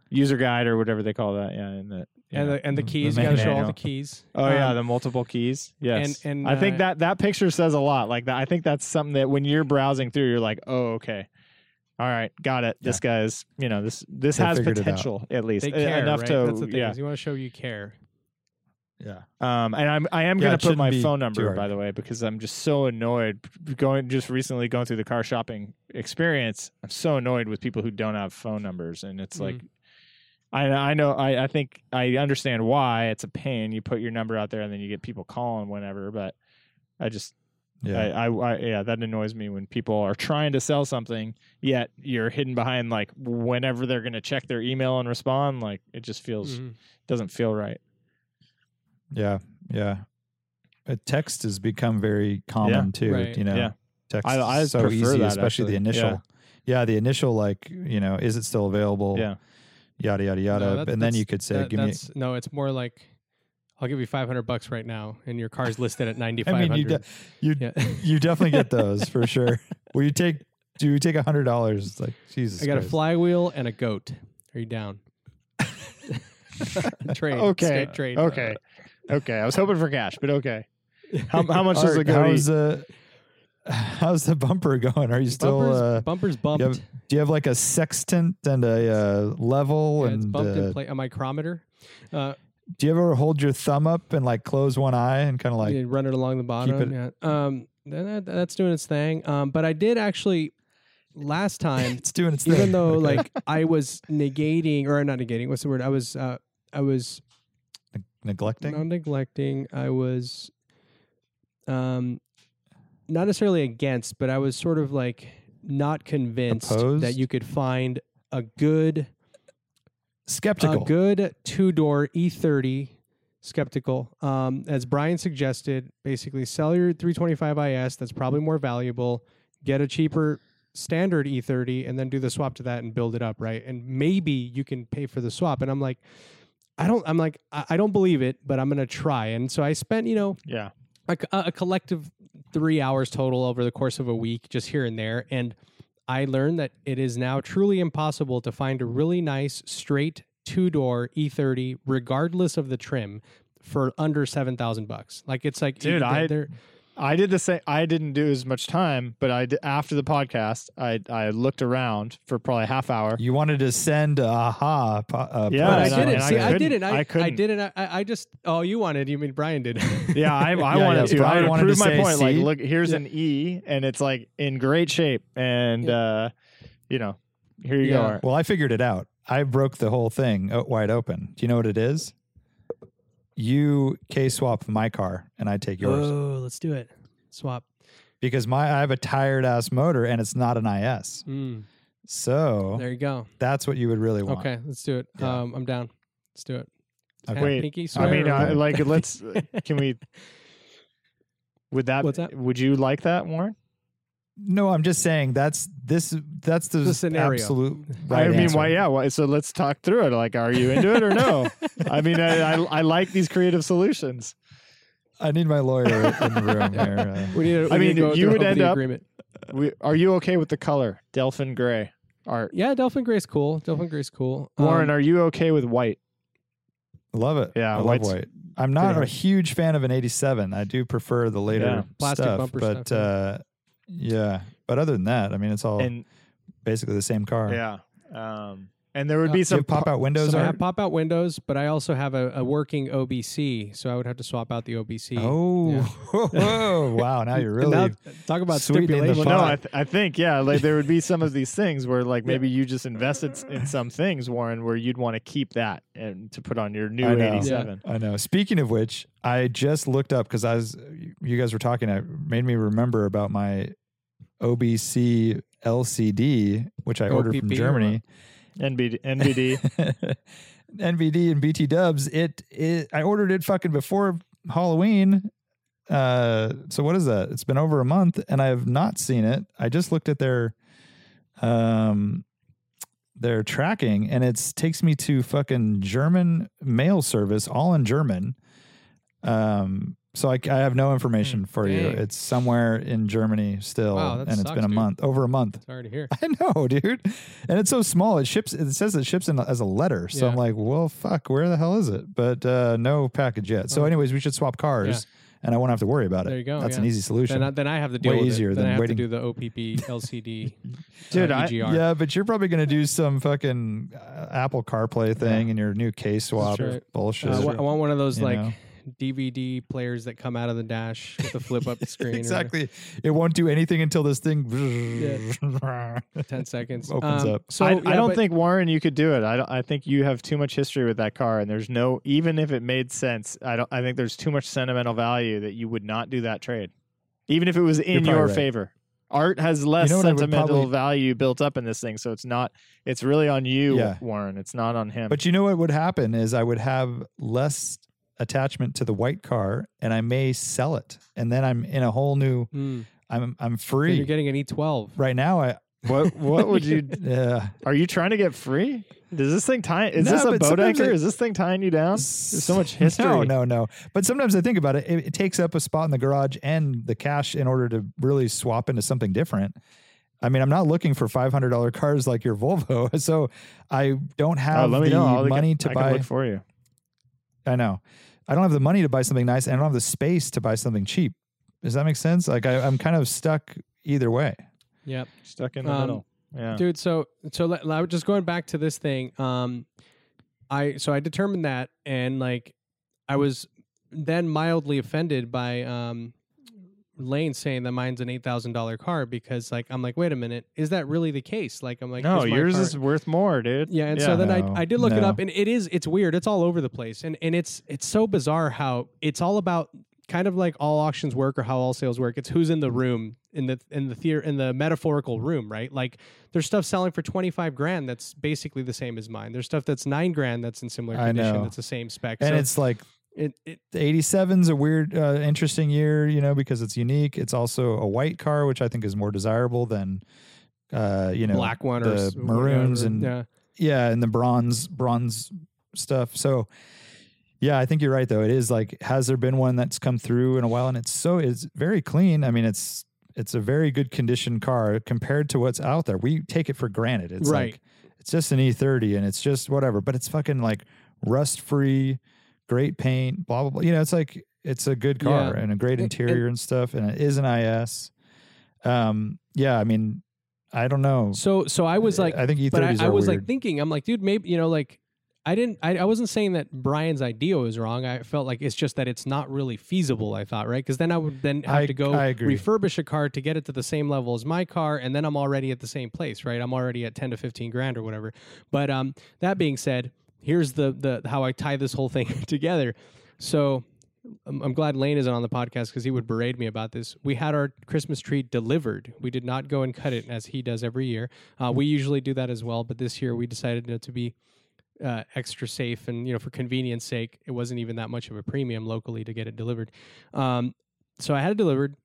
user guide or whatever they call that. Yeah, and the and know. the and the the keys. You got to show all the keys. Oh yeah, Um, the multiple keys. Yes, and, I think uh, that that picture says a lot. Like that, I think that's something that when you're browsing through, you're like, oh okay, all right, got it. This guy's, you know, this this They has figured it out. potential at least they care enough right? to That's the thing. yeah. is You want to show you care. Yeah. Um, and I'm I am Yeah, gonna it put my shouldn't be phone too number hard. by the way because I'm just so annoyed going just recently going through the car shopping experience. I'm so annoyed with people who don't have phone numbers, and it's like. I I know I, I think I understand why it's a pain. You put your number out there and then you get people calling whenever, but I just Yeah. I, I, I yeah, that annoys me when people are trying to sell something, yet you're hidden behind like whenever they're going to check their email and respond. Like it just feels Mhm. doesn't feel right. yeah. Yeah. Uh, text has become very common too. Right. You know, Yeah. text I- I is so prefer easy, that, especially the initial. Yeah. the initial like you know, is it still available? Yeah, Yada yada yada. No, that- and then you could say, that- give me. no, it's more like I'll give you 500 bucks right now, and your car's listed at I 9,500. mean, you de- you yeah. you definitely get those for sure. Will you take? Do you take a hundred dollars? It's like Jesus. I got a flywheel and a goat. Are you down? trade. okay, trade. okay, okay. I was hoping for cash, but okay. How, how much does it go? How's the how's the bumper going? Are you still? bumpers, Uh, bumpers bumped. you have, do you have like a sextant and a uh, level? Yeah, it's and bumped uh, in play, a micrometer. Uh, do you ever hold your thumb up and like close one eye and kind of like? you run it along the bottom. it- Yeah. Um, that, that- that's doing its thing. Um, but I did actually last time, It's doing its thing. even though Okay. like I was negating or not negating. What's the word? I was uh, I was neglecting. not neglecting. I was um not necessarily against, but I was sort of like not convinced that you could find a good Skeptical. a good two door E30 skeptical. Um, as Brian suggested, basically sell your 325 IS. That's probably more valuable. Get a cheaper standard E30 and then do the swap to that and build it up, right? And maybe you can pay for the swap. And I'm like, I don't. I'm like, I, I don't believe it, but I'm gonna try. And so I spent, you know, yeah, a, a collective three hours total over the course of a week, just here and there. And I learned that it is now truly impossible to find a really nice straight two door E30, regardless of the trim, for under seven thousand bucks. Like it's like, Dude, I- they're- I did the same. I didn't do as much time, but I did, after the podcast, I I looked around for probably a half hour. you wanted to send aha. po- Uh, Yeah, but I didn't. and I See, I, couldn't- didn't. I, I I, couldn't. I didn't. I, I just. Oh, you wanted. You mean Brian did? Yeah, I, I Yeah, wanted yeah, to. Brian I wanted to prove to my say, point. Like, look, here's Yeah. an E, and it's like in great shape, and uh, you know, here you go. Yeah. Art. Well, I figured it out. I broke the whole thing wide open. Do you know what it is? You K swap my car and I take yours Oh, let's do it. Swap. because my I have a tired ass motor and it's not an IS. Mm, So there you go. that's what you would really want. Okay, let's do it. Yeah. Um, I'm down. Let's do it. Okay. Wait, pinky I mean, or uh, like, let's. Can we? Would that? What's that? Would you like that, Warren? No, I'm just saying that's this that's the, The scenario. absolute right I mean, answer. why? Yeah. Why, so let's talk through it. Like, are you into it or no? I mean, I, I I like these creative solutions. I need my lawyer in the room here. uh, We need. To, I we need mean, to go you would end up- agreement. We, are you okay with the color, Delphin Gray? Art. Yeah, Delphin Gray's cool. Delphin Gray's cool. Warren, Um, are you okay with white? love it. Yeah, I love white. I'm not pretty a huge fan of an 87. I do prefer the later Yeah. Plastic stuff, bumper but stuff, yeah. uh, yeah. But other than that, I mean, it's all And basically the same car. yeah, um, and there would Uh, be Do some pop out windows? so I Art? have pop out windows, but I also have a, a working OBC, so I would have to swap out the OBC. Oh, whoa, wow! Now you're really now, talk about sweetening the stipulation. Well, no. I, th- I think yeah, like there would be some of these things where like maybe you just invested in some things, Warren, where you'd want to keep that and to put on your new I know. eighty-seven. I know. Speaking of which, I just looked up because I was you guys were talking. It made me remember about my OBC LCD, which I ordered from Germany. NBD, NBD. NVD and BT Dubs. It, it I ordered it fucking before Halloween. Uh, so what is that? It's been over a month, and I have not seen it. I just looked at their um their tracking, and it takes me to fucking German mail service, all in German. Um, So I, I have no information for you. It's somewhere in Germany still, Wow, that and it's sucks, been a dude. month, over a month. Sorry to hear. I know, dude. And it's so small. It ships. It says it ships in as a letter. So I'm Yeah. like, well, fuck. Where the hell is it? But uh, no package yet. So, Oh. anyways, we should swap cars, and I won't have to worry about it. There you go, That's yeah. an easy solution. Then I, then I have to deal Way with easier it. Then than I have waiting. to do the OBC LCD. Dude, uh, I- EGR. yeah, but you're probably going to do some fucking uh, Apple CarPlay thing in your new case swap right. bullshit. Uh, I wa- I want one of those You like know. DVD players that come out of the dash with the flip up screen. or exactly. It won't do anything until this thing Ten seconds opens Um, up. So I, yeah, I don't but- think Warren, you could do it. I don't. I think you have too much history with that car, and there's no. Even if it made sense, I don't. I think there's too much sentimental value that you would not do that trade, even if it was in your right. favor. Art has less know what I would sentimental probably- value built up in this thing, so it's not. It's really on you, Yeah. Warren. It's not on him. But you know what would happen is I would have less attachment to the white car, and I may sell it, and then I'm in a whole new. Mm. I'm I'm Then free You're getting an E E12. right now. I what what would you? yeah. Are you trying to get free? Does this thing tie? Is No, this a but boat anchor? I- is this thing tying you down? There's so much history. No, no, no. But sometimes I think about it, it. It takes up a spot in the garage and the cash in order to really swap into something different. I mean, I'm not looking for $500 cars like your Volvo, so I don't Oh, have let me the know. I'll money get- to I can buy. look for you. I know. I don't have the money to buy something nice, and I don't have the space to buy something cheap. Does that make sense? Like I, I'm kind of stuck either way. Yep. Stuck in the Um, middle. Yeah. dude so so let, let- just going back to this thing um i so i determined that and like i was then mildly offended by um lane saying that mine's an $8000 car because like i'm like wait a minute is that really the case like i'm like no, is yours car- is worth more, dude. yeah, and so then No, I, I did look it up, and it is it's weird. It's all over the place, and and it's it's so bizarre how it's all about kind of like all auctions work or how all sales work. It's who's in the room in the in the theater in the metaphorical room, right? Like there's stuff selling for twenty five grand that's basically the same as mine. There's stuff that's nine grand that's in similar condition that's the same spec. And so it's like it, it the 87's a weird, uh, interesting year, you know, because it's unique. It's also a white car, which I think is more desirable than, uh, you know, black one or the s- maroons and yeah. yeah, and the bronze bronze stuff. So yeah, I think you're right though. It is like has there been one that's come through in a while and it's so it's very clean. I mean, it's it's a very good condition car compared to what's out there. We take it for granted. It's Right. like it's just an E30 and it's just whatever, but it's fucking like rust free, great paint, blah blah blah. You know, it's like it's a good car Yeah. and a great interior and stuff and it is an IS. Um yeah, I mean, I don't know. So so I was like I think E30s but I, I was weird. like thinking, I'm like, dude, maybe you know, like I didn't I, I wasn't saying that Brian's idea was wrong. I felt like it's just that it's not really feasible, I thought, right? Because then I would then have I- to go refurbish a car to get it to the same level as my car, and then I'm already at the same place, right? I'm already at ten to fifteen grand or whatever. But um that being said, here's the the how I tie this whole thing together. So I'm, I'm glad Lane isn't on the podcast because he would berate me about this. We had our Christmas tree delivered. We did not go and cut it as he does every year. Uh, we usually do that as well, but this year we decided to be uh, extra safe and you know for convenience sake, it wasn't even that much of a premium locally to get it delivered. Um, so I had it delivered,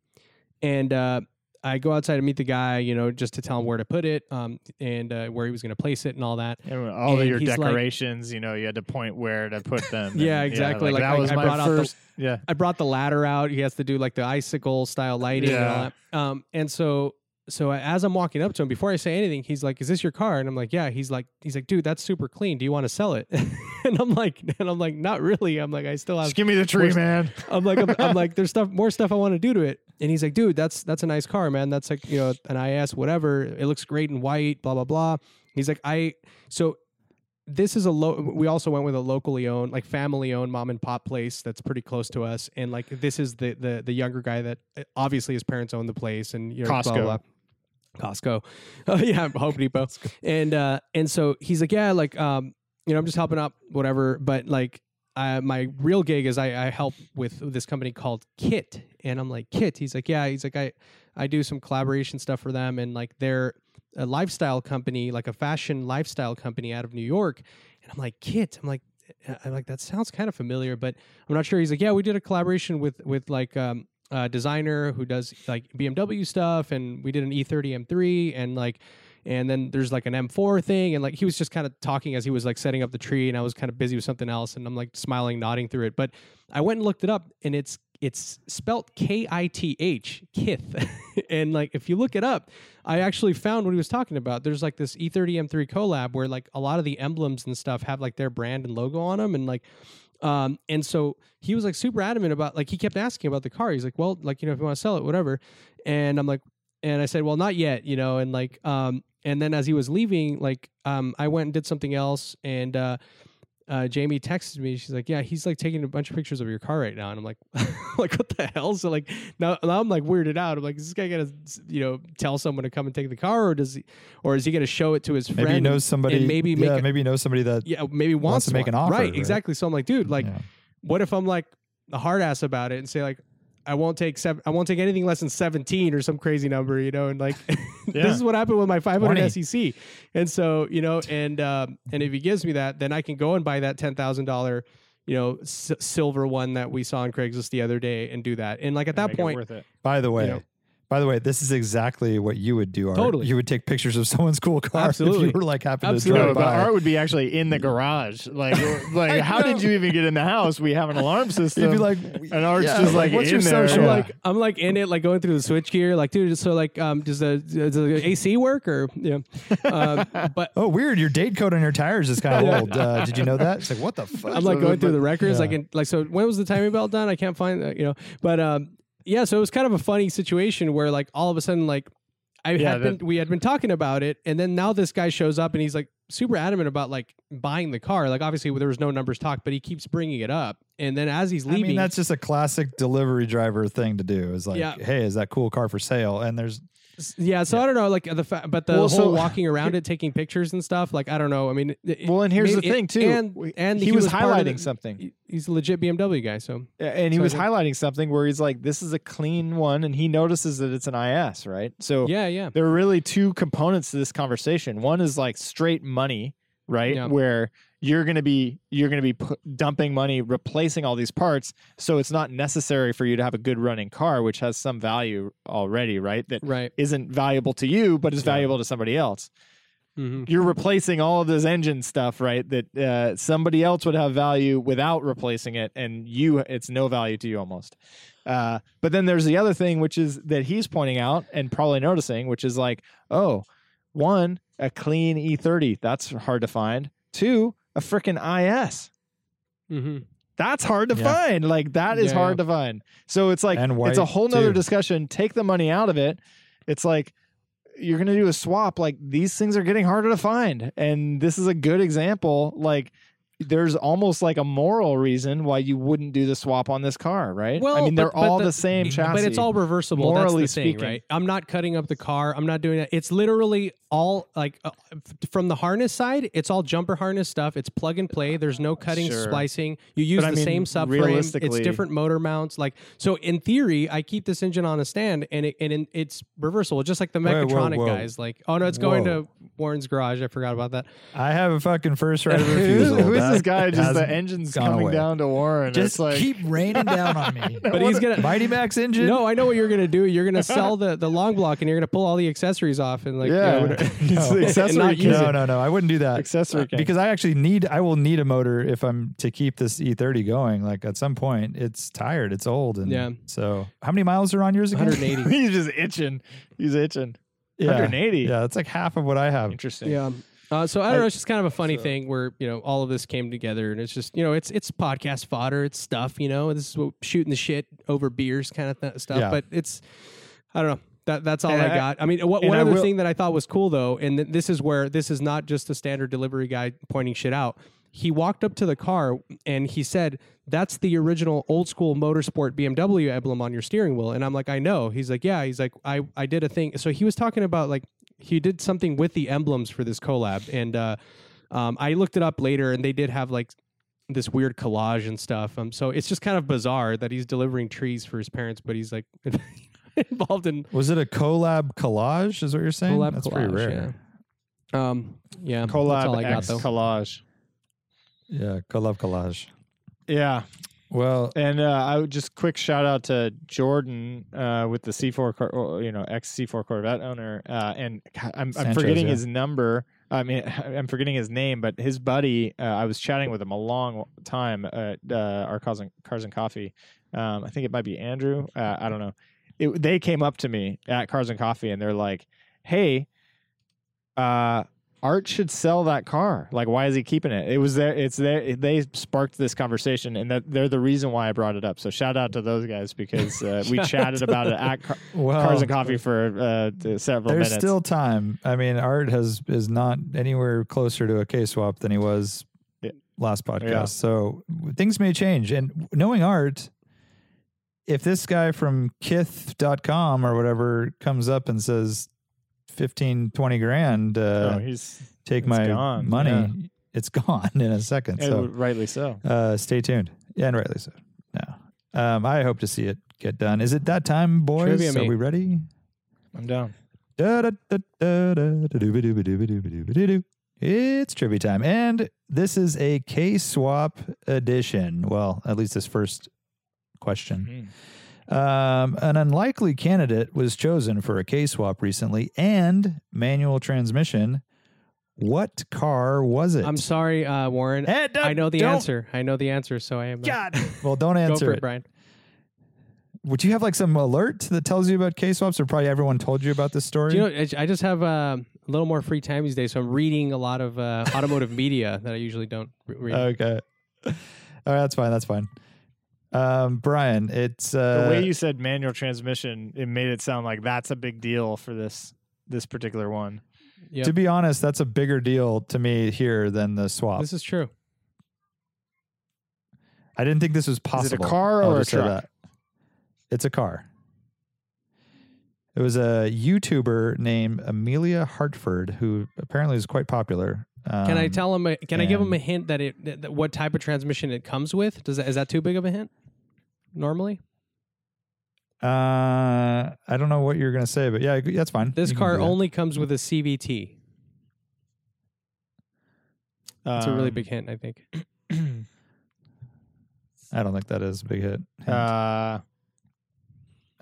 and uh, I go outside to meet the guy, you know, just to tell him where to put it um, and uh, where he was going to place it and all that. And all of And your he's like- decorations, you know, you had to point where to put them. Yeah, and, exactly. like, Like, that I- was I my brought out the- first. yeah, I brought the ladder out. He has to do like the icicle style lighting and all Yeah. that. Um, and so so as I'm walking up to him, before I say anything, he's like, "Is this your car?" And I'm like, "Yeah." He's like, "He's like, dude, that's super clean. Do you want to sell it?" and I'm like, and I'm like, not really. I'm like, I still have. just give me the tree, man. I'm like, I'm, I'm like, there's stuff, more stuff I want to do to it. And he's like, dude, that's that's a nice car, man. That's like you know an IS, whatever. It looks great in white, blah blah blah. He's like, I so this is a low. We also went with a locally owned, like family owned mom and pop place that's pretty close to us. And like this is the the the younger guy that uh, obviously his parents own the place, and you know, blah, Costco. blah, blah. Costco, uh, yeah, Home Depot, and uh, and so he's like, yeah, like um, you know, I'm just helping out, whatever. But like, uh, my real gig is I, I help with this company called Kit, and I'm like, Kit. He's like, yeah. He's like, I I do some collaboration stuff for them, and like they're a lifestyle company, like a fashion lifestyle company out of New York. And I'm like, Kit. I'm like. I'm like that sounds kind of familiar, but I'm not sure. He's like, yeah, we did a collaboration with with like um, a designer who does like BMW stuff, and we did an E E30 M3, and like, and then there's like an M4 thing, and like he was just kind of talking as he was like setting up the tree, and I was kind of busy with something else, and I'm like smiling, nodding through it. But I went and looked it up, and it's it's spelt K I T H Kith, and like if you look it up, I actually found what he was talking about. There's like this E E30 M3 collab where like a lot of the emblems and stuff have like their brand and logo on them, and like um, and so he was like super adamant about like he kept asking about the car. He's like, well, like you know, if you want to sell it, whatever. And I'm like, and I said, well, not yet, you know. And like, um, and then as he was leaving, like, um, I went and did something else, and uh, uh, Jamie texted me. She's like, yeah, he's like taking a bunch of pictures of your car right now, and I'm like, like what the hell? So like now, now I'm like weirded out. I'm like, is this guy gonna you know tell someone to come and take the car, or does he, or is he gonna show it to his friend? Maybe he knows somebody. and maybe make yeah, a- maybe knows somebody that. yeah, maybe wants, wants to make one. an offer, Right, right? exactly. So I'm like, dude, like, yeah. what if I'm like a hard ass about it and say like, I won't take seven, I won't take anything less than 17 or some crazy number, you know, and like, this is what happened with my 500 20. SEC, and so you know, and um, and if he gives me that, then I can go and buy that ten thousand dollar. You know, s- silver one that we saw on Craigslist the other day, and do that. And like at that Make it point, worth it. By the way, know. By the way, this is exactly what you would do. Art. Totally. you would take pictures of someone's cool car if Absolutely. you were like happen Absolutely. to No, drive but by. Art would be actually in the garage. Like, like how did you even get in the house? We have an alarm system. You'd be like, and Art's yeah, just like, what's in your there. social? I'm Yeah. like I'm like in it, like going through the switch gear, like dude. So like, um, does the does the AC work or you know? Uh, but oh, weird, your date code on your tires is kind of old. Uh, did you know that? It's like, what the fuck? I'm like going through the records, yeah. like in, like so. When was the timing belt done? I can't find that, you know. But um, yeah. So it was kind of a funny situation where like all of a sudden like I Yeah, had been we had been talking about it, and then now this guy shows up and he's like super adamant about like buying the car. Like obviously there was no numbers talked, but he keeps bringing it up. And then as he's I leaving, mean, that's just a classic delivery driver thing to do. Is like, Yeah. hey, is that cool car for sale? And there's yeah. So I don't know, like the fa- but the Well, whole so- walking around it, taking pictures and stuff. Like I don't know. I mean, it- Well, and here's maybe the thing too. and and he, was, part of highlighting the- something, He's a legit BMW guy, so and he So was highlighting something where he's like, "This is a clean one," and he notices that it's an IS, right? So yeah, yeah. there are really two components to this conversation. One is like straight money, right? Yeah. Where you're going to be you're going to be pu- dumping money replacing all these parts, so it's not necessary for you to have a good running car which has some value already, right? That Right. isn't valuable to you but is valuable to somebody else. hmm You're replacing all of this engine stuff, right? That uh, somebody else would have value without replacing it, and you it's no value to you almost. Uh, but then there's the other thing, which is that he's pointing out and probably noticing, which is like, oh, one, a clean E30, that's hard to find. Two, a freaking IS. hmm That's hard to Yeah. find. Like that is Yeah, hard yeah. to find. So it's like And it's a whole nother too. discussion. Take the money out of it. It's like you're gonna do a swap. Like these things are getting harder to find, and this is a good example. Like there's almost like a moral reason why you wouldn't do the swap on this car, right? Well, I mean they're but- but all the- the, same chassis, But it's all reversible. Morally That's the thing, speaking. right? I'm not cutting up the car. I'm not doing it. It's literally all like uh, from the harness side. It's all jumper harness stuff. It's plug and play. There's no cutting, Sure. splicing. You use But I the mean, same subframe. It's different motor mounts. Like so, in theory, I keep this engine on a stand, and it, and it- it's reversible, just like the Wait, whoa, mechatronic whoa. guys. Like, oh no, it's going Whoa. to Warren's garage. I forgot about that. I have a fucking first right of Who's, refusal. Who is That this guy? Just the hasn't engine's gone coming away. down to Warren. Just it's like keep raining down on me. But he's gonna. Mighty Max engine. No, I know what you're gonna do. You're gonna sell the, the long block and you're gonna pull all the accessories off and like yeah, whatever. it's the And accessory not kit. no, no, no. I wouldn't do that. Accessory Uh, because I actually need. I will need a motor if I'm to keep this E30 going. Like at some point, it's tired. It's old, and Yeah. So how many miles are on yours again? 180. he's just itching. He's itching. Yeah. 180. Yeah, it's like half of what I have. Interesting. Yeah. Uh, so I don't I- know. It's just kind of a funny thing where you know all of this came together, and it's just you know it's it's podcast fodder, it's stuff. You know, this is what, shooting the shit over beers kind of th- stuff. Yeah. But it's I don't know. That that's all And I I- got. I mean, what, one I other will- thing that I thought was cool though, and th- this is where this is not just a standard delivery guy pointing shit out. He walked up to the car and he said, "That's the original old school motorsport BMW emblem on your steering wheel." And I'm like, "I know." He's like, "Yeah." He's like, "I I did a thing." So he was talking about like he did something with the emblems for this collab, and uh, um, I looked it up later, and they did have like this weird collage and stuff. Um, so it's just kind of bizarre that he's delivering trees for his parents, but he's like involved in Was it a collab collage? Is what you're saying? collab That's collage. pretty rare. Yeah. Um. Yeah. Collab that's got X collage. Yeah, collab collage. Yeah. Well, And uh, I would just quick shout out to Jordan uh, with the C4, Cor- or, you know, ex C4 Corvette owner, uh, and I'm, I'm forgetting yeah. his number, I mean, I'm forgetting his name, but his buddy, uh, I was chatting with him a long time at uh, our Cars and, Cars and Coffee. Um, I think it might be Andrew. Uh, I don't know. It, they came up to me at Cars and Coffee and they're like, "Hey, uh, Art should sell that car. Like, why is he keeping it? It was there. It's there. They sparked this conversation, and that they're the reason why I brought it up. So shout out to those guys because uh, we chatted about it at Car- Well, Cars and Coffee for uh, several there's minutes. still time. I mean, Art has is not anywhere closer to a K swap than he was Yeah. last podcast. Yeah. So things may change. And knowing Art, if this guy from kith.com or whatever comes up and says 15, 20 grand, uh, oh, he's take my gone, money, yeah. it's gone in a second. and So rightly so. uh, stay tuned. Yeah, and rightly so. Yeah. Um, I hope to see it get done. Is it that time, boys? Trivia Are me. we ready? I'm down. It's trivia time. And this is a K swap edition. Well, at least this first question. Um, an unlikely candidate was chosen for a K swap recently and manual transmission. What car was it? I'm sorry, uh, Warren. I know the don't- answer. I know the answer, so I am. uh, God. Well, don't answer it. it, Brian. Would you have like some alert that tells you about K swaps, or probably everyone told you about this story? Do you know? I- I just have uh, a little more free time these days, so I'm reading a lot of uh, automotive media that I usually don't read. okay. All right, that's fine. That's fine. Um, Brian, it's uh, the way you said manual transmission, it made it sound like that's a big deal for this this particular one. Yep. to be honest, that's a bigger deal to me here than the swap. This is true. I didn't think this was possible. car I'll or a truck? that. It's a car. It was a YouTuber named Amelia Hartford who apparently is quite popular. Can I Um, tell him? A, can I give him a hint that it that, that what type of transmission it comes with? Does that is that too big of a hint? Normally, Uh, I don't know what you're gonna say, but yeah, that's fine. this You can car do that. only comes with a CVT. That's a really Um, big hint, I think. I don't think that is a big hit. hint. Uh,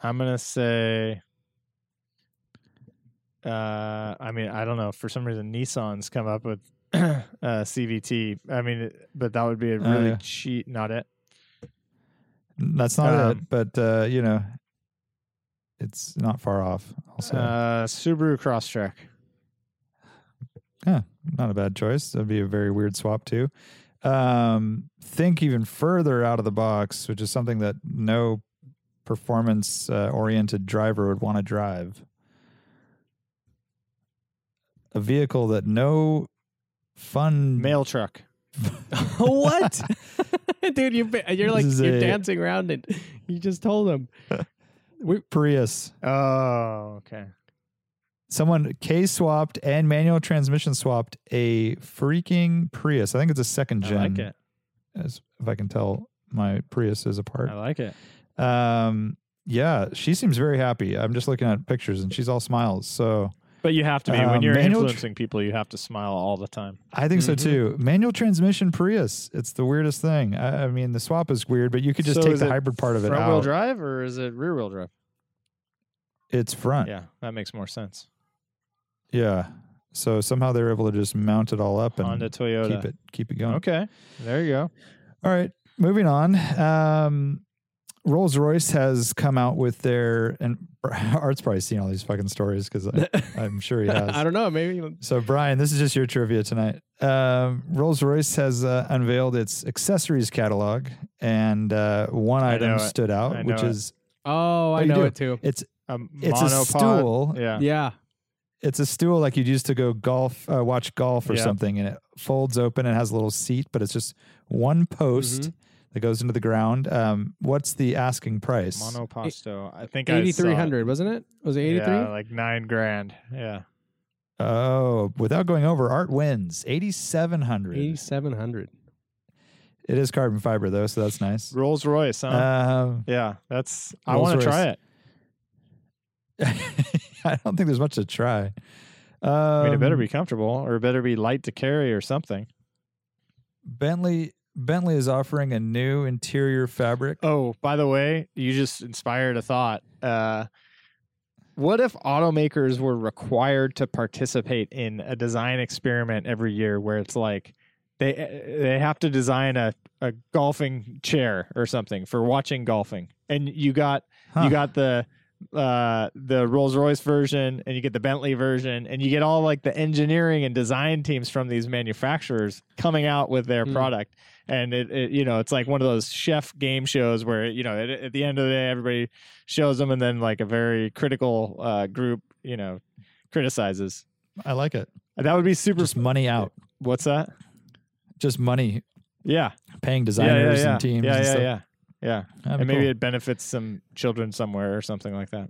I'm gonna say. Uh, I mean, I don't know. For some reason, Nissan's come up with uh, CVT. I mean, but that would be a Oh, really yeah. cheat. Not it. That's not it, um, but uh, you know, it's not far off. Also, Uh, Subaru Crosstrek. Yeah, not a bad choice. That'd be a very weird swap too. Um, think even further out of the box, which is something that no performance-oriented driver would want to drive. A vehicle that no fun Mail truck. what, dude? You you're like you're a- dancing around it. You just told him. Prius. Oh, okay. Someone K swapped and manual transmission swapped a freaking Prius. I think it's a second I gen. like it. As if I can tell my Priuses apart. I like it. Um, yeah, she seems very happy. I'm just looking at pictures and she's all smiles. So But you have to be Uh, when you're manual tr- influencing people. You have to smile all the time. I think so Mhm. too. Manual transmission Prius. It's the weirdest thing. I, I mean, the swap is weird, but you could just So take the hybrid part of it Front wheel out. drive or is it rear wheel drive? It's front. Yeah, that makes more sense. Yeah. So somehow they're able to just mount it all up and Honda, Toyota. keep it keep it going. Okay, there you go. All right, moving on. Um, Rolls Royce has come out with their and Art's probably seen all these fucking stories because I'm sure he has. I don't know. Maybe So, Brian, this is just your trivia tonight. Um, Rolls Royce has uh, unveiled its accessories catalog, and uh, one I know item it. stood out, I which know it. is Oh, Oh, I know do. it too. it's A it's a stool. Yeah. Yeah. It's a stool like you'd use to go golf, uh, watch golf or Yeah. something, and it folds open and has a little seat, but it's just one post Mm-hmm. That goes into the ground. Um, what's the asking price? Monoposto. I think I saw it. Eighty three hundred, wasn't it? Was it eighty three? Yeah, like nine grand. Yeah. Oh, without going over, Art wins eighty seven hundred. Eighty seven hundred. It is carbon fiber though, so that's nice. Rolls Royce, huh? Um, yeah, that's. I want to try it. I don't think there's much to try. Um, I mean, it better be comfortable, or it better be light to carry, or something. Bentley. Bentley is offering a new interior fabric. Oh, by the way, you just inspired a thought. Uh, what if automakers were required to participate in a design experiment every year where it's like they they have to design a, a golfing chair or something for watching golfing and you got Huh. you got the uh the Rolls-Royce version and you get the Bentley version and you get all like the engineering and design teams from these manufacturers coming out with their Hmm. product and it, it you know it's like one of those chef game shows where you know at, at the end of the day everybody shows them and then like a very critical uh group you know criticizes I like it. that would be super Just money out. what's that Just money yeah paying designers yeah, yeah. and teams. yeah and yeah stuff. yeah yeah That'd and be maybe cool. it benefits some children somewhere or something like that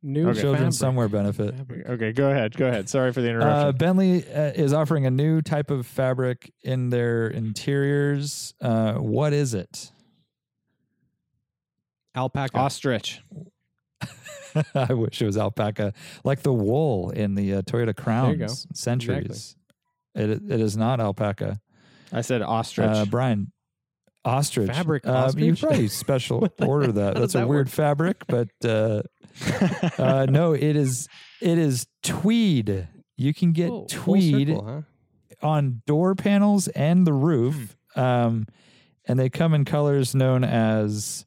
New Okay. children fabric. somewhere benefit. Fabric. okay go ahead go ahead sorry for the interruption Uh, Bentley uh, is offering a new type of fabric in their interiors. Uh, what is it? Alpaca. ostrich I wish it was alpaca, like the wool in the uh, Toyota Crowns go. Centuries. It it is not alpaca. i said ostrich Uh, Brian, ostrich Fabric Uh, you probably special order that. That's a that weird work? fabric, but uh, uh, no, it is it is tweed. You can get Oh, tweed circle, huh? on door panels and the roof. Um, and they come in colors known as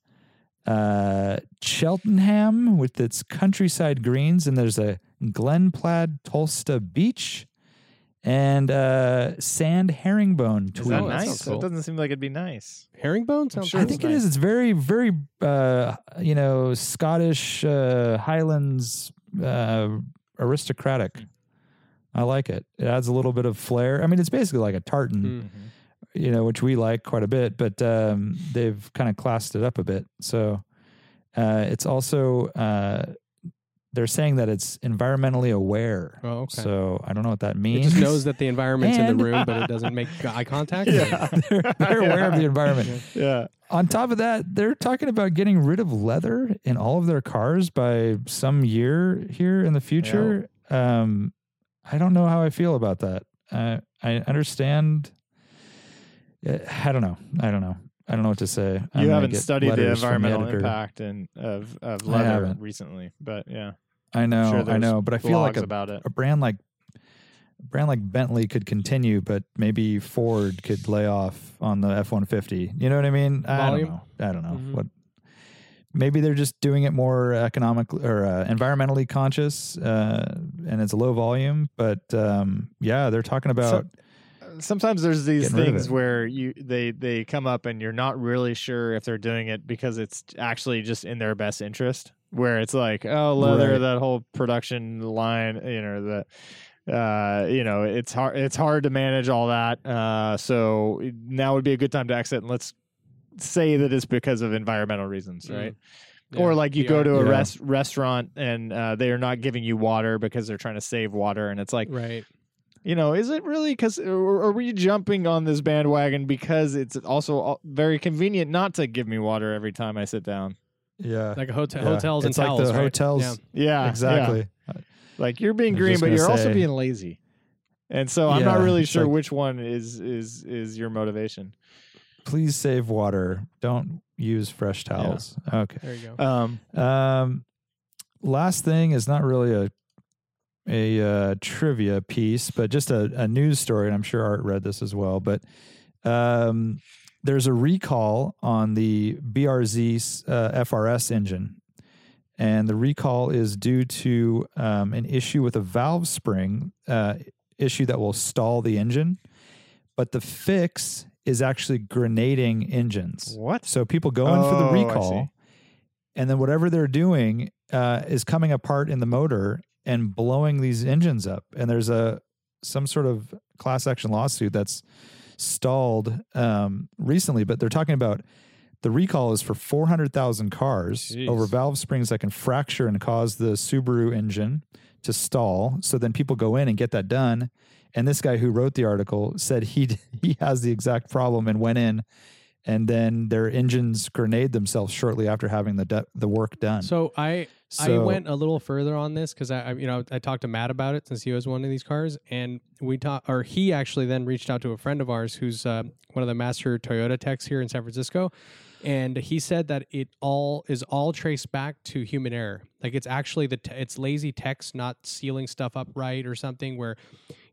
uh, Cheltenham with its countryside greens, and there's a Glenplaid Tulsa Beach and uh, sand herringbone is tweed. that Oh, that nice sounds cool. that doesn't seem like it'd be nice Herringbone sounds. sure I think it nice. is. It's very, very, uh, you know, Scottish uh, Highlands uh, aristocratic. I like it. It adds a little bit of flair. I mean, it's basically like a tartan, Mm. you know, which we like quite a bit, but um, they've kind of classed it up a bit. So uh, it's also uh, they're saying that it's environmentally aware. Oh, okay. So I don't know what that means. it means. just knows that the environment's in the room, but it doesn't make eye contact. Yeah. they're, they're aware of the environment. yeah On top of that, they're talking about getting rid of leather in all of their cars by some year here in the future. Um, I don't know how I feel about that. Uh, I understand. Uh, I don't know. I don't know. I don't know what to say. I'm you haven't studied the environmental editor. impact and of of leather recently, but yeah, I know. sure I know. But I feel like a, about it. a brand like a brand like Bentley could continue, but maybe Ford could lay off on the F one fifty. You know what I mean? I don't know. I don't know Mhm. what. Maybe they're just doing it more economically or uh, environmentally conscious, uh, and it's low volume. But um, yeah, they're talking about Sometimes there's these Getting rid of things where you they they come up and you're not really sure if they're doing it because it's actually just in their best interest. Where it's like, oh, leather, Right. that whole production line, you know, the uh, you know, it's hard it's hard to manage all that. Uh, so now would be a good time to exit and let's say that it's because of environmental reasons, Mm. right? Yeah, or like you PR. go to a Yeah. rest, restaurant and uh, they are not giving you water because they're trying to save water, and it's like, right. You know, is it really because, are we jumping on this bandwagon because it's also very convenient not to give me water every time I sit down? yeah, Like a hotel, Yeah. hotels It's and like towels. the right? hotels. Yeah. Yeah, exactly. yeah. Like you're being I was green, but you're also being lazy, and so I'm not really sure like- which one is is is your motivation. Please save water. Don't use fresh towels. Okay. There you go. Um, Um, last thing is not really a a uh, trivia piece, but just a, a news story, and I'm sure Art read this as well. But um, there's a recall on the BRZ uh, FRS engine, and the recall is due to um, an issue with a valve spring uh, issue that will stall the engine. But the fix is actually grenading engines. what? So people go in for Oh, the recall, and then whatever they're doing uh, is coming apart in the motor and blowing these engines up. And there's a some sort of class action lawsuit that's stalled um, recently, but they're talking about the recall is for 400,000 cars Jeez. over valve springs that can fracture and cause the Subaru engine to stall. So then people go in and get that done. And this guy who wrote the article said he he has the exact problem and went in, and then their engines grenade themselves shortly after having the de- the work done. So I I went a little further on this because I, I you know I talked to Matt about it since he was one of these cars, and we talked or he actually then reached out to a friend of ours who's uh, one of the master Toyota techs here in San Francisco. and he said that it all is all traced back to human error. Like it's actually the te- it's lazy text not sealing stuff up right or something where,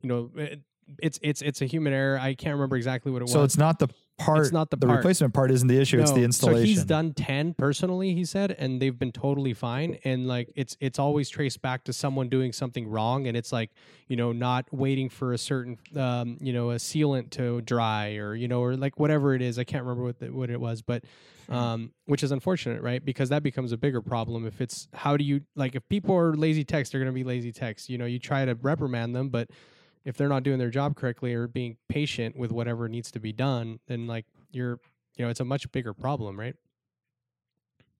you know, it, it's it's it's a human error. I can't remember exactly what it So was. So it's not the part. not the part. replacement part isn't the issue. it's the installation. So he's done ten personally, he said, and they've been totally fine. And like it's it's always traced back to someone doing something wrong, and it's like you know not waiting for a certain um, you know a sealant to dry or you know or like whatever it is. I can't remember what the, what it was, but um, which is unfortunate, right? Because that becomes a bigger problem if it's how do you like if people are lazy text, they're going to be lazy text. You know, you try to reprimand them, but if they're not doing their job correctly or being patient with whatever needs to be done, then like you're you know it's a much bigger problem, right?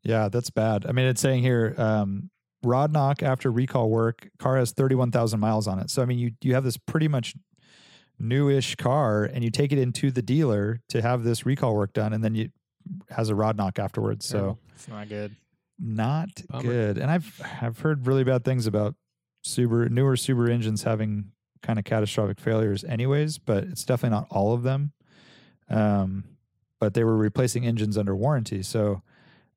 Yeah, that's bad. I mean, it's saying here, um, rod knock after recall work, car has 31,000 miles on it. So, I mean, you, you have this pretty much newish car and you take it into the dealer to have this recall work done and then you has a rod knock afterwards. So. It's not good. not Bummer. good. And I've, I've heard really bad things about Subaru, newer Subaru engines having kind of catastrophic failures anyways, but it's definitely not all of them. Um, but they were replacing engines under warranty. So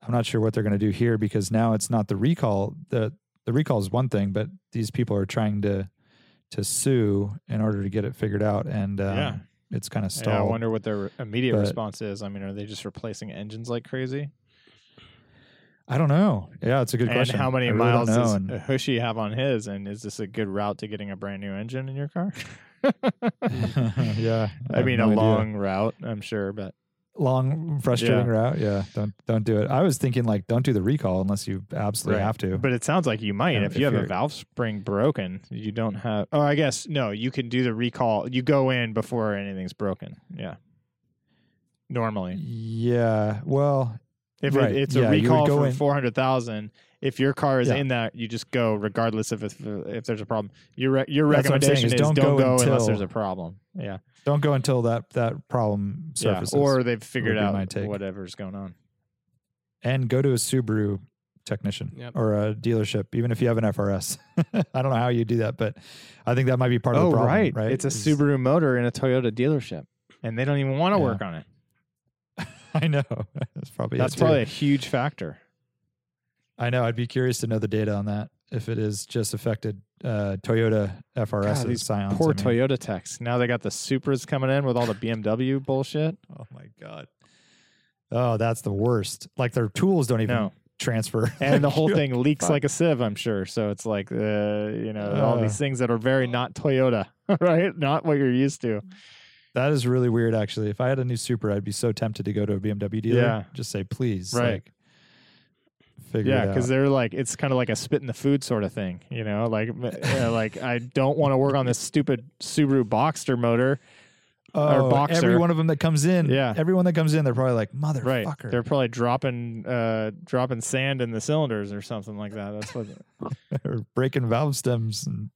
I'm not sure what they're going to do here because now it's not the recall. The the recall is one thing, but these people are trying to to sue in order to get it figured out, and um, Yeah. it's kind of Yeah, I wonder what their immediate But- response is. I mean, are they just replacing engines like crazy? I don't know. Yeah, it's a good and question. how many really miles does and- Hushy have on his? And is this a good route to getting a brand new engine in your car? yeah, I, have mean, no a idea. long route, I'm sure, but long, frustrating Yeah. route. Yeah, don't don't do it. I was thinking like don't do the recall unless you absolutely Right. have to. but it sounds like you might. Yeah, if if you have a valve spring broken, you don't have. Oh, I guess no. You can do the recall. You go in before anything's broken. Yeah. Normally, yeah, well, if Right. it, it's Yeah, a recall go for in- four hundred thousand, if your car is Yeah. in that, you just go regardless of if if there's a problem. Your re- your That's what saying recommendation is is don't don't, go go, unless until- there's a problem. Yeah. don't go until that that problem Yeah, surfaces. or they've figured out whatever's going on. and go to a Subaru technician Yep. or a dealership, even if you have an FRS. I don't know how you do that, but I think that might be part of the oh, problem. Right? Oh, It's a Is- Subaru motor in a Toyota dealership, and they don't even want to Yeah. work on it. I know. That's probably That's probably a huge factor. I know. I'd be curious to know the data on that. If it is just affected uh, Toyota FRS God, these Scions. Poor I mean. Toyota techs. Now they got the Supras coming in with all the BMW bullshit. Oh my god. Oh, that's the worst. Like their tools don't even No. transfer. And the whole thing leaks fuck. like a sieve, I'm sure. So it's like, uh, you know, all Uh. these things that are very not Toyota, right? Not what you're used to. That is really weird, actually. If I had a new Supra, I'd be so tempted to go to a BMW dealer. Yeah. Just say, please. Right. Like, figure Yeah, because they're like, it's kind of like a spit in the food sort of thing, you know? Like, uh, like I don't want to work on this stupid Subaru Boxster motor. Oh, Boxer. every one of them that comes in. Yeah. Everyone that comes in, they're probably like, Right. motherfucker. They're probably dropping uh dropping sand in the cylinders or something like that. That's what or breaking valve stems and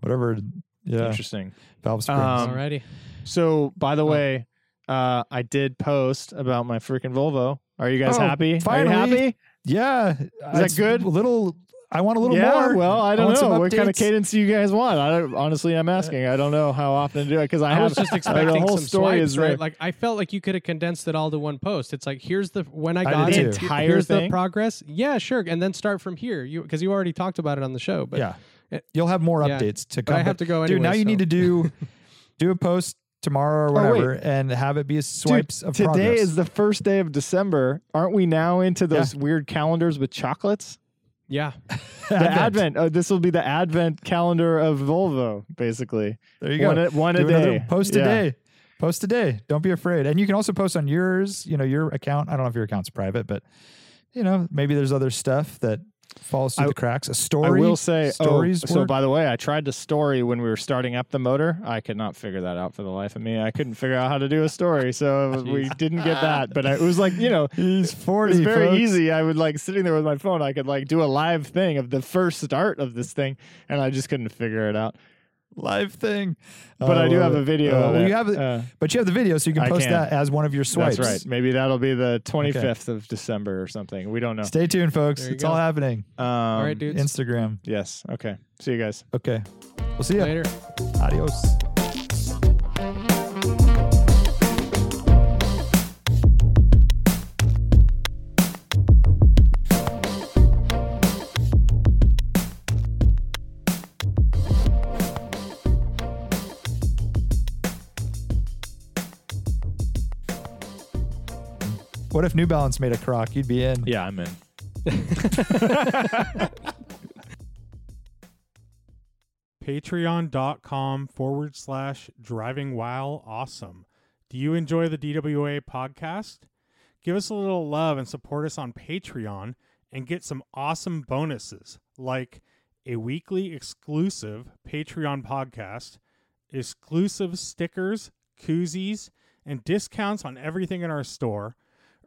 whatever. Yeah. interesting. Valve springs. Um, Alrighty. So by the Oh. way, uh I did post about my freaking Volvo. Are you guys Oh, happy? Are finally. you happy? yeah. Is that good? A little, I want a little yeah, more. well, I don't want some know what kind of updates. cadence do you guys want. I don't, honestly, I'm asking. I don't know how often to do it because I, I, have was just uh, expecting the whole some story swipes, is right? Like I felt like you could have condensed it all to one post. It's like here's the when I I got did it, too. Entire here's the thing? progress. Yeah, sure, and then start from here. You because you already talked about it on the show, but yeah. It- You'll have more yeah. updates to but come. I have to go Dude, anyway. now you need to do do a post tomorrow or Oh, whatever and have it be a swipes of progress. Today progress. is the first day of December. Aren't we now into those weird calendars with chocolates? yeah. The Advent. Oh, this will be the Advent calendar of Volvo, basically. There you One go. a, one Do a another- day. Post Yeah. a day. Post a day. Don't be afraid. And you can also post on yours, you know, your account. I don't know if your account's private, but you know, maybe there's other stuff that falls through I- the cracks. A I story. I will say, oh, stories. oh, so by the way, I tried to story when we were starting up the motor. I could not figure that out for the life of me. I couldn't figure out how to do a story, so we didn't get that. But I, it was like, you know, He's it forty. was very folks. easy. I would like sitting there with my phone. I could like do a live thing of the first start of this thing, and I just couldn't figure it out. Live thing. But I do have a video. Uh, well, you have, Uh, but you have the video, so you can post can. that as one of your swipes. that's right. Maybe that'll be the 25th of December or something. We don't know. Stay tuned, folks. There you It's all happening. Um, All right, dudes. Instagram. Yes. Okay. See you guys. Okay. We'll see you. Later. Adios. What if New Balance made a croc? You'd be in. Yeah, I'm in. Patreon.com forward slash driving while awesome. Do you enjoy the DWA podcast? Give us a little love and support us on Patreon and get some awesome bonuses like a weekly exclusive Patreon podcast, exclusive stickers, koozies, and discounts on everything in our store,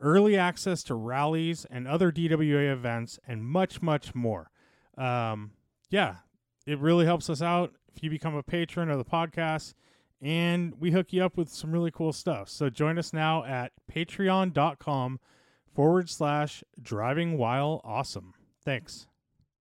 early access to rallies and other DWA events, and much, much more. Um, yeah, it really helps us out if you become a patron of the podcast and we hook you up with some really cool stuff. So join us now at patreon.com forward slash driving while awesome. Thanks.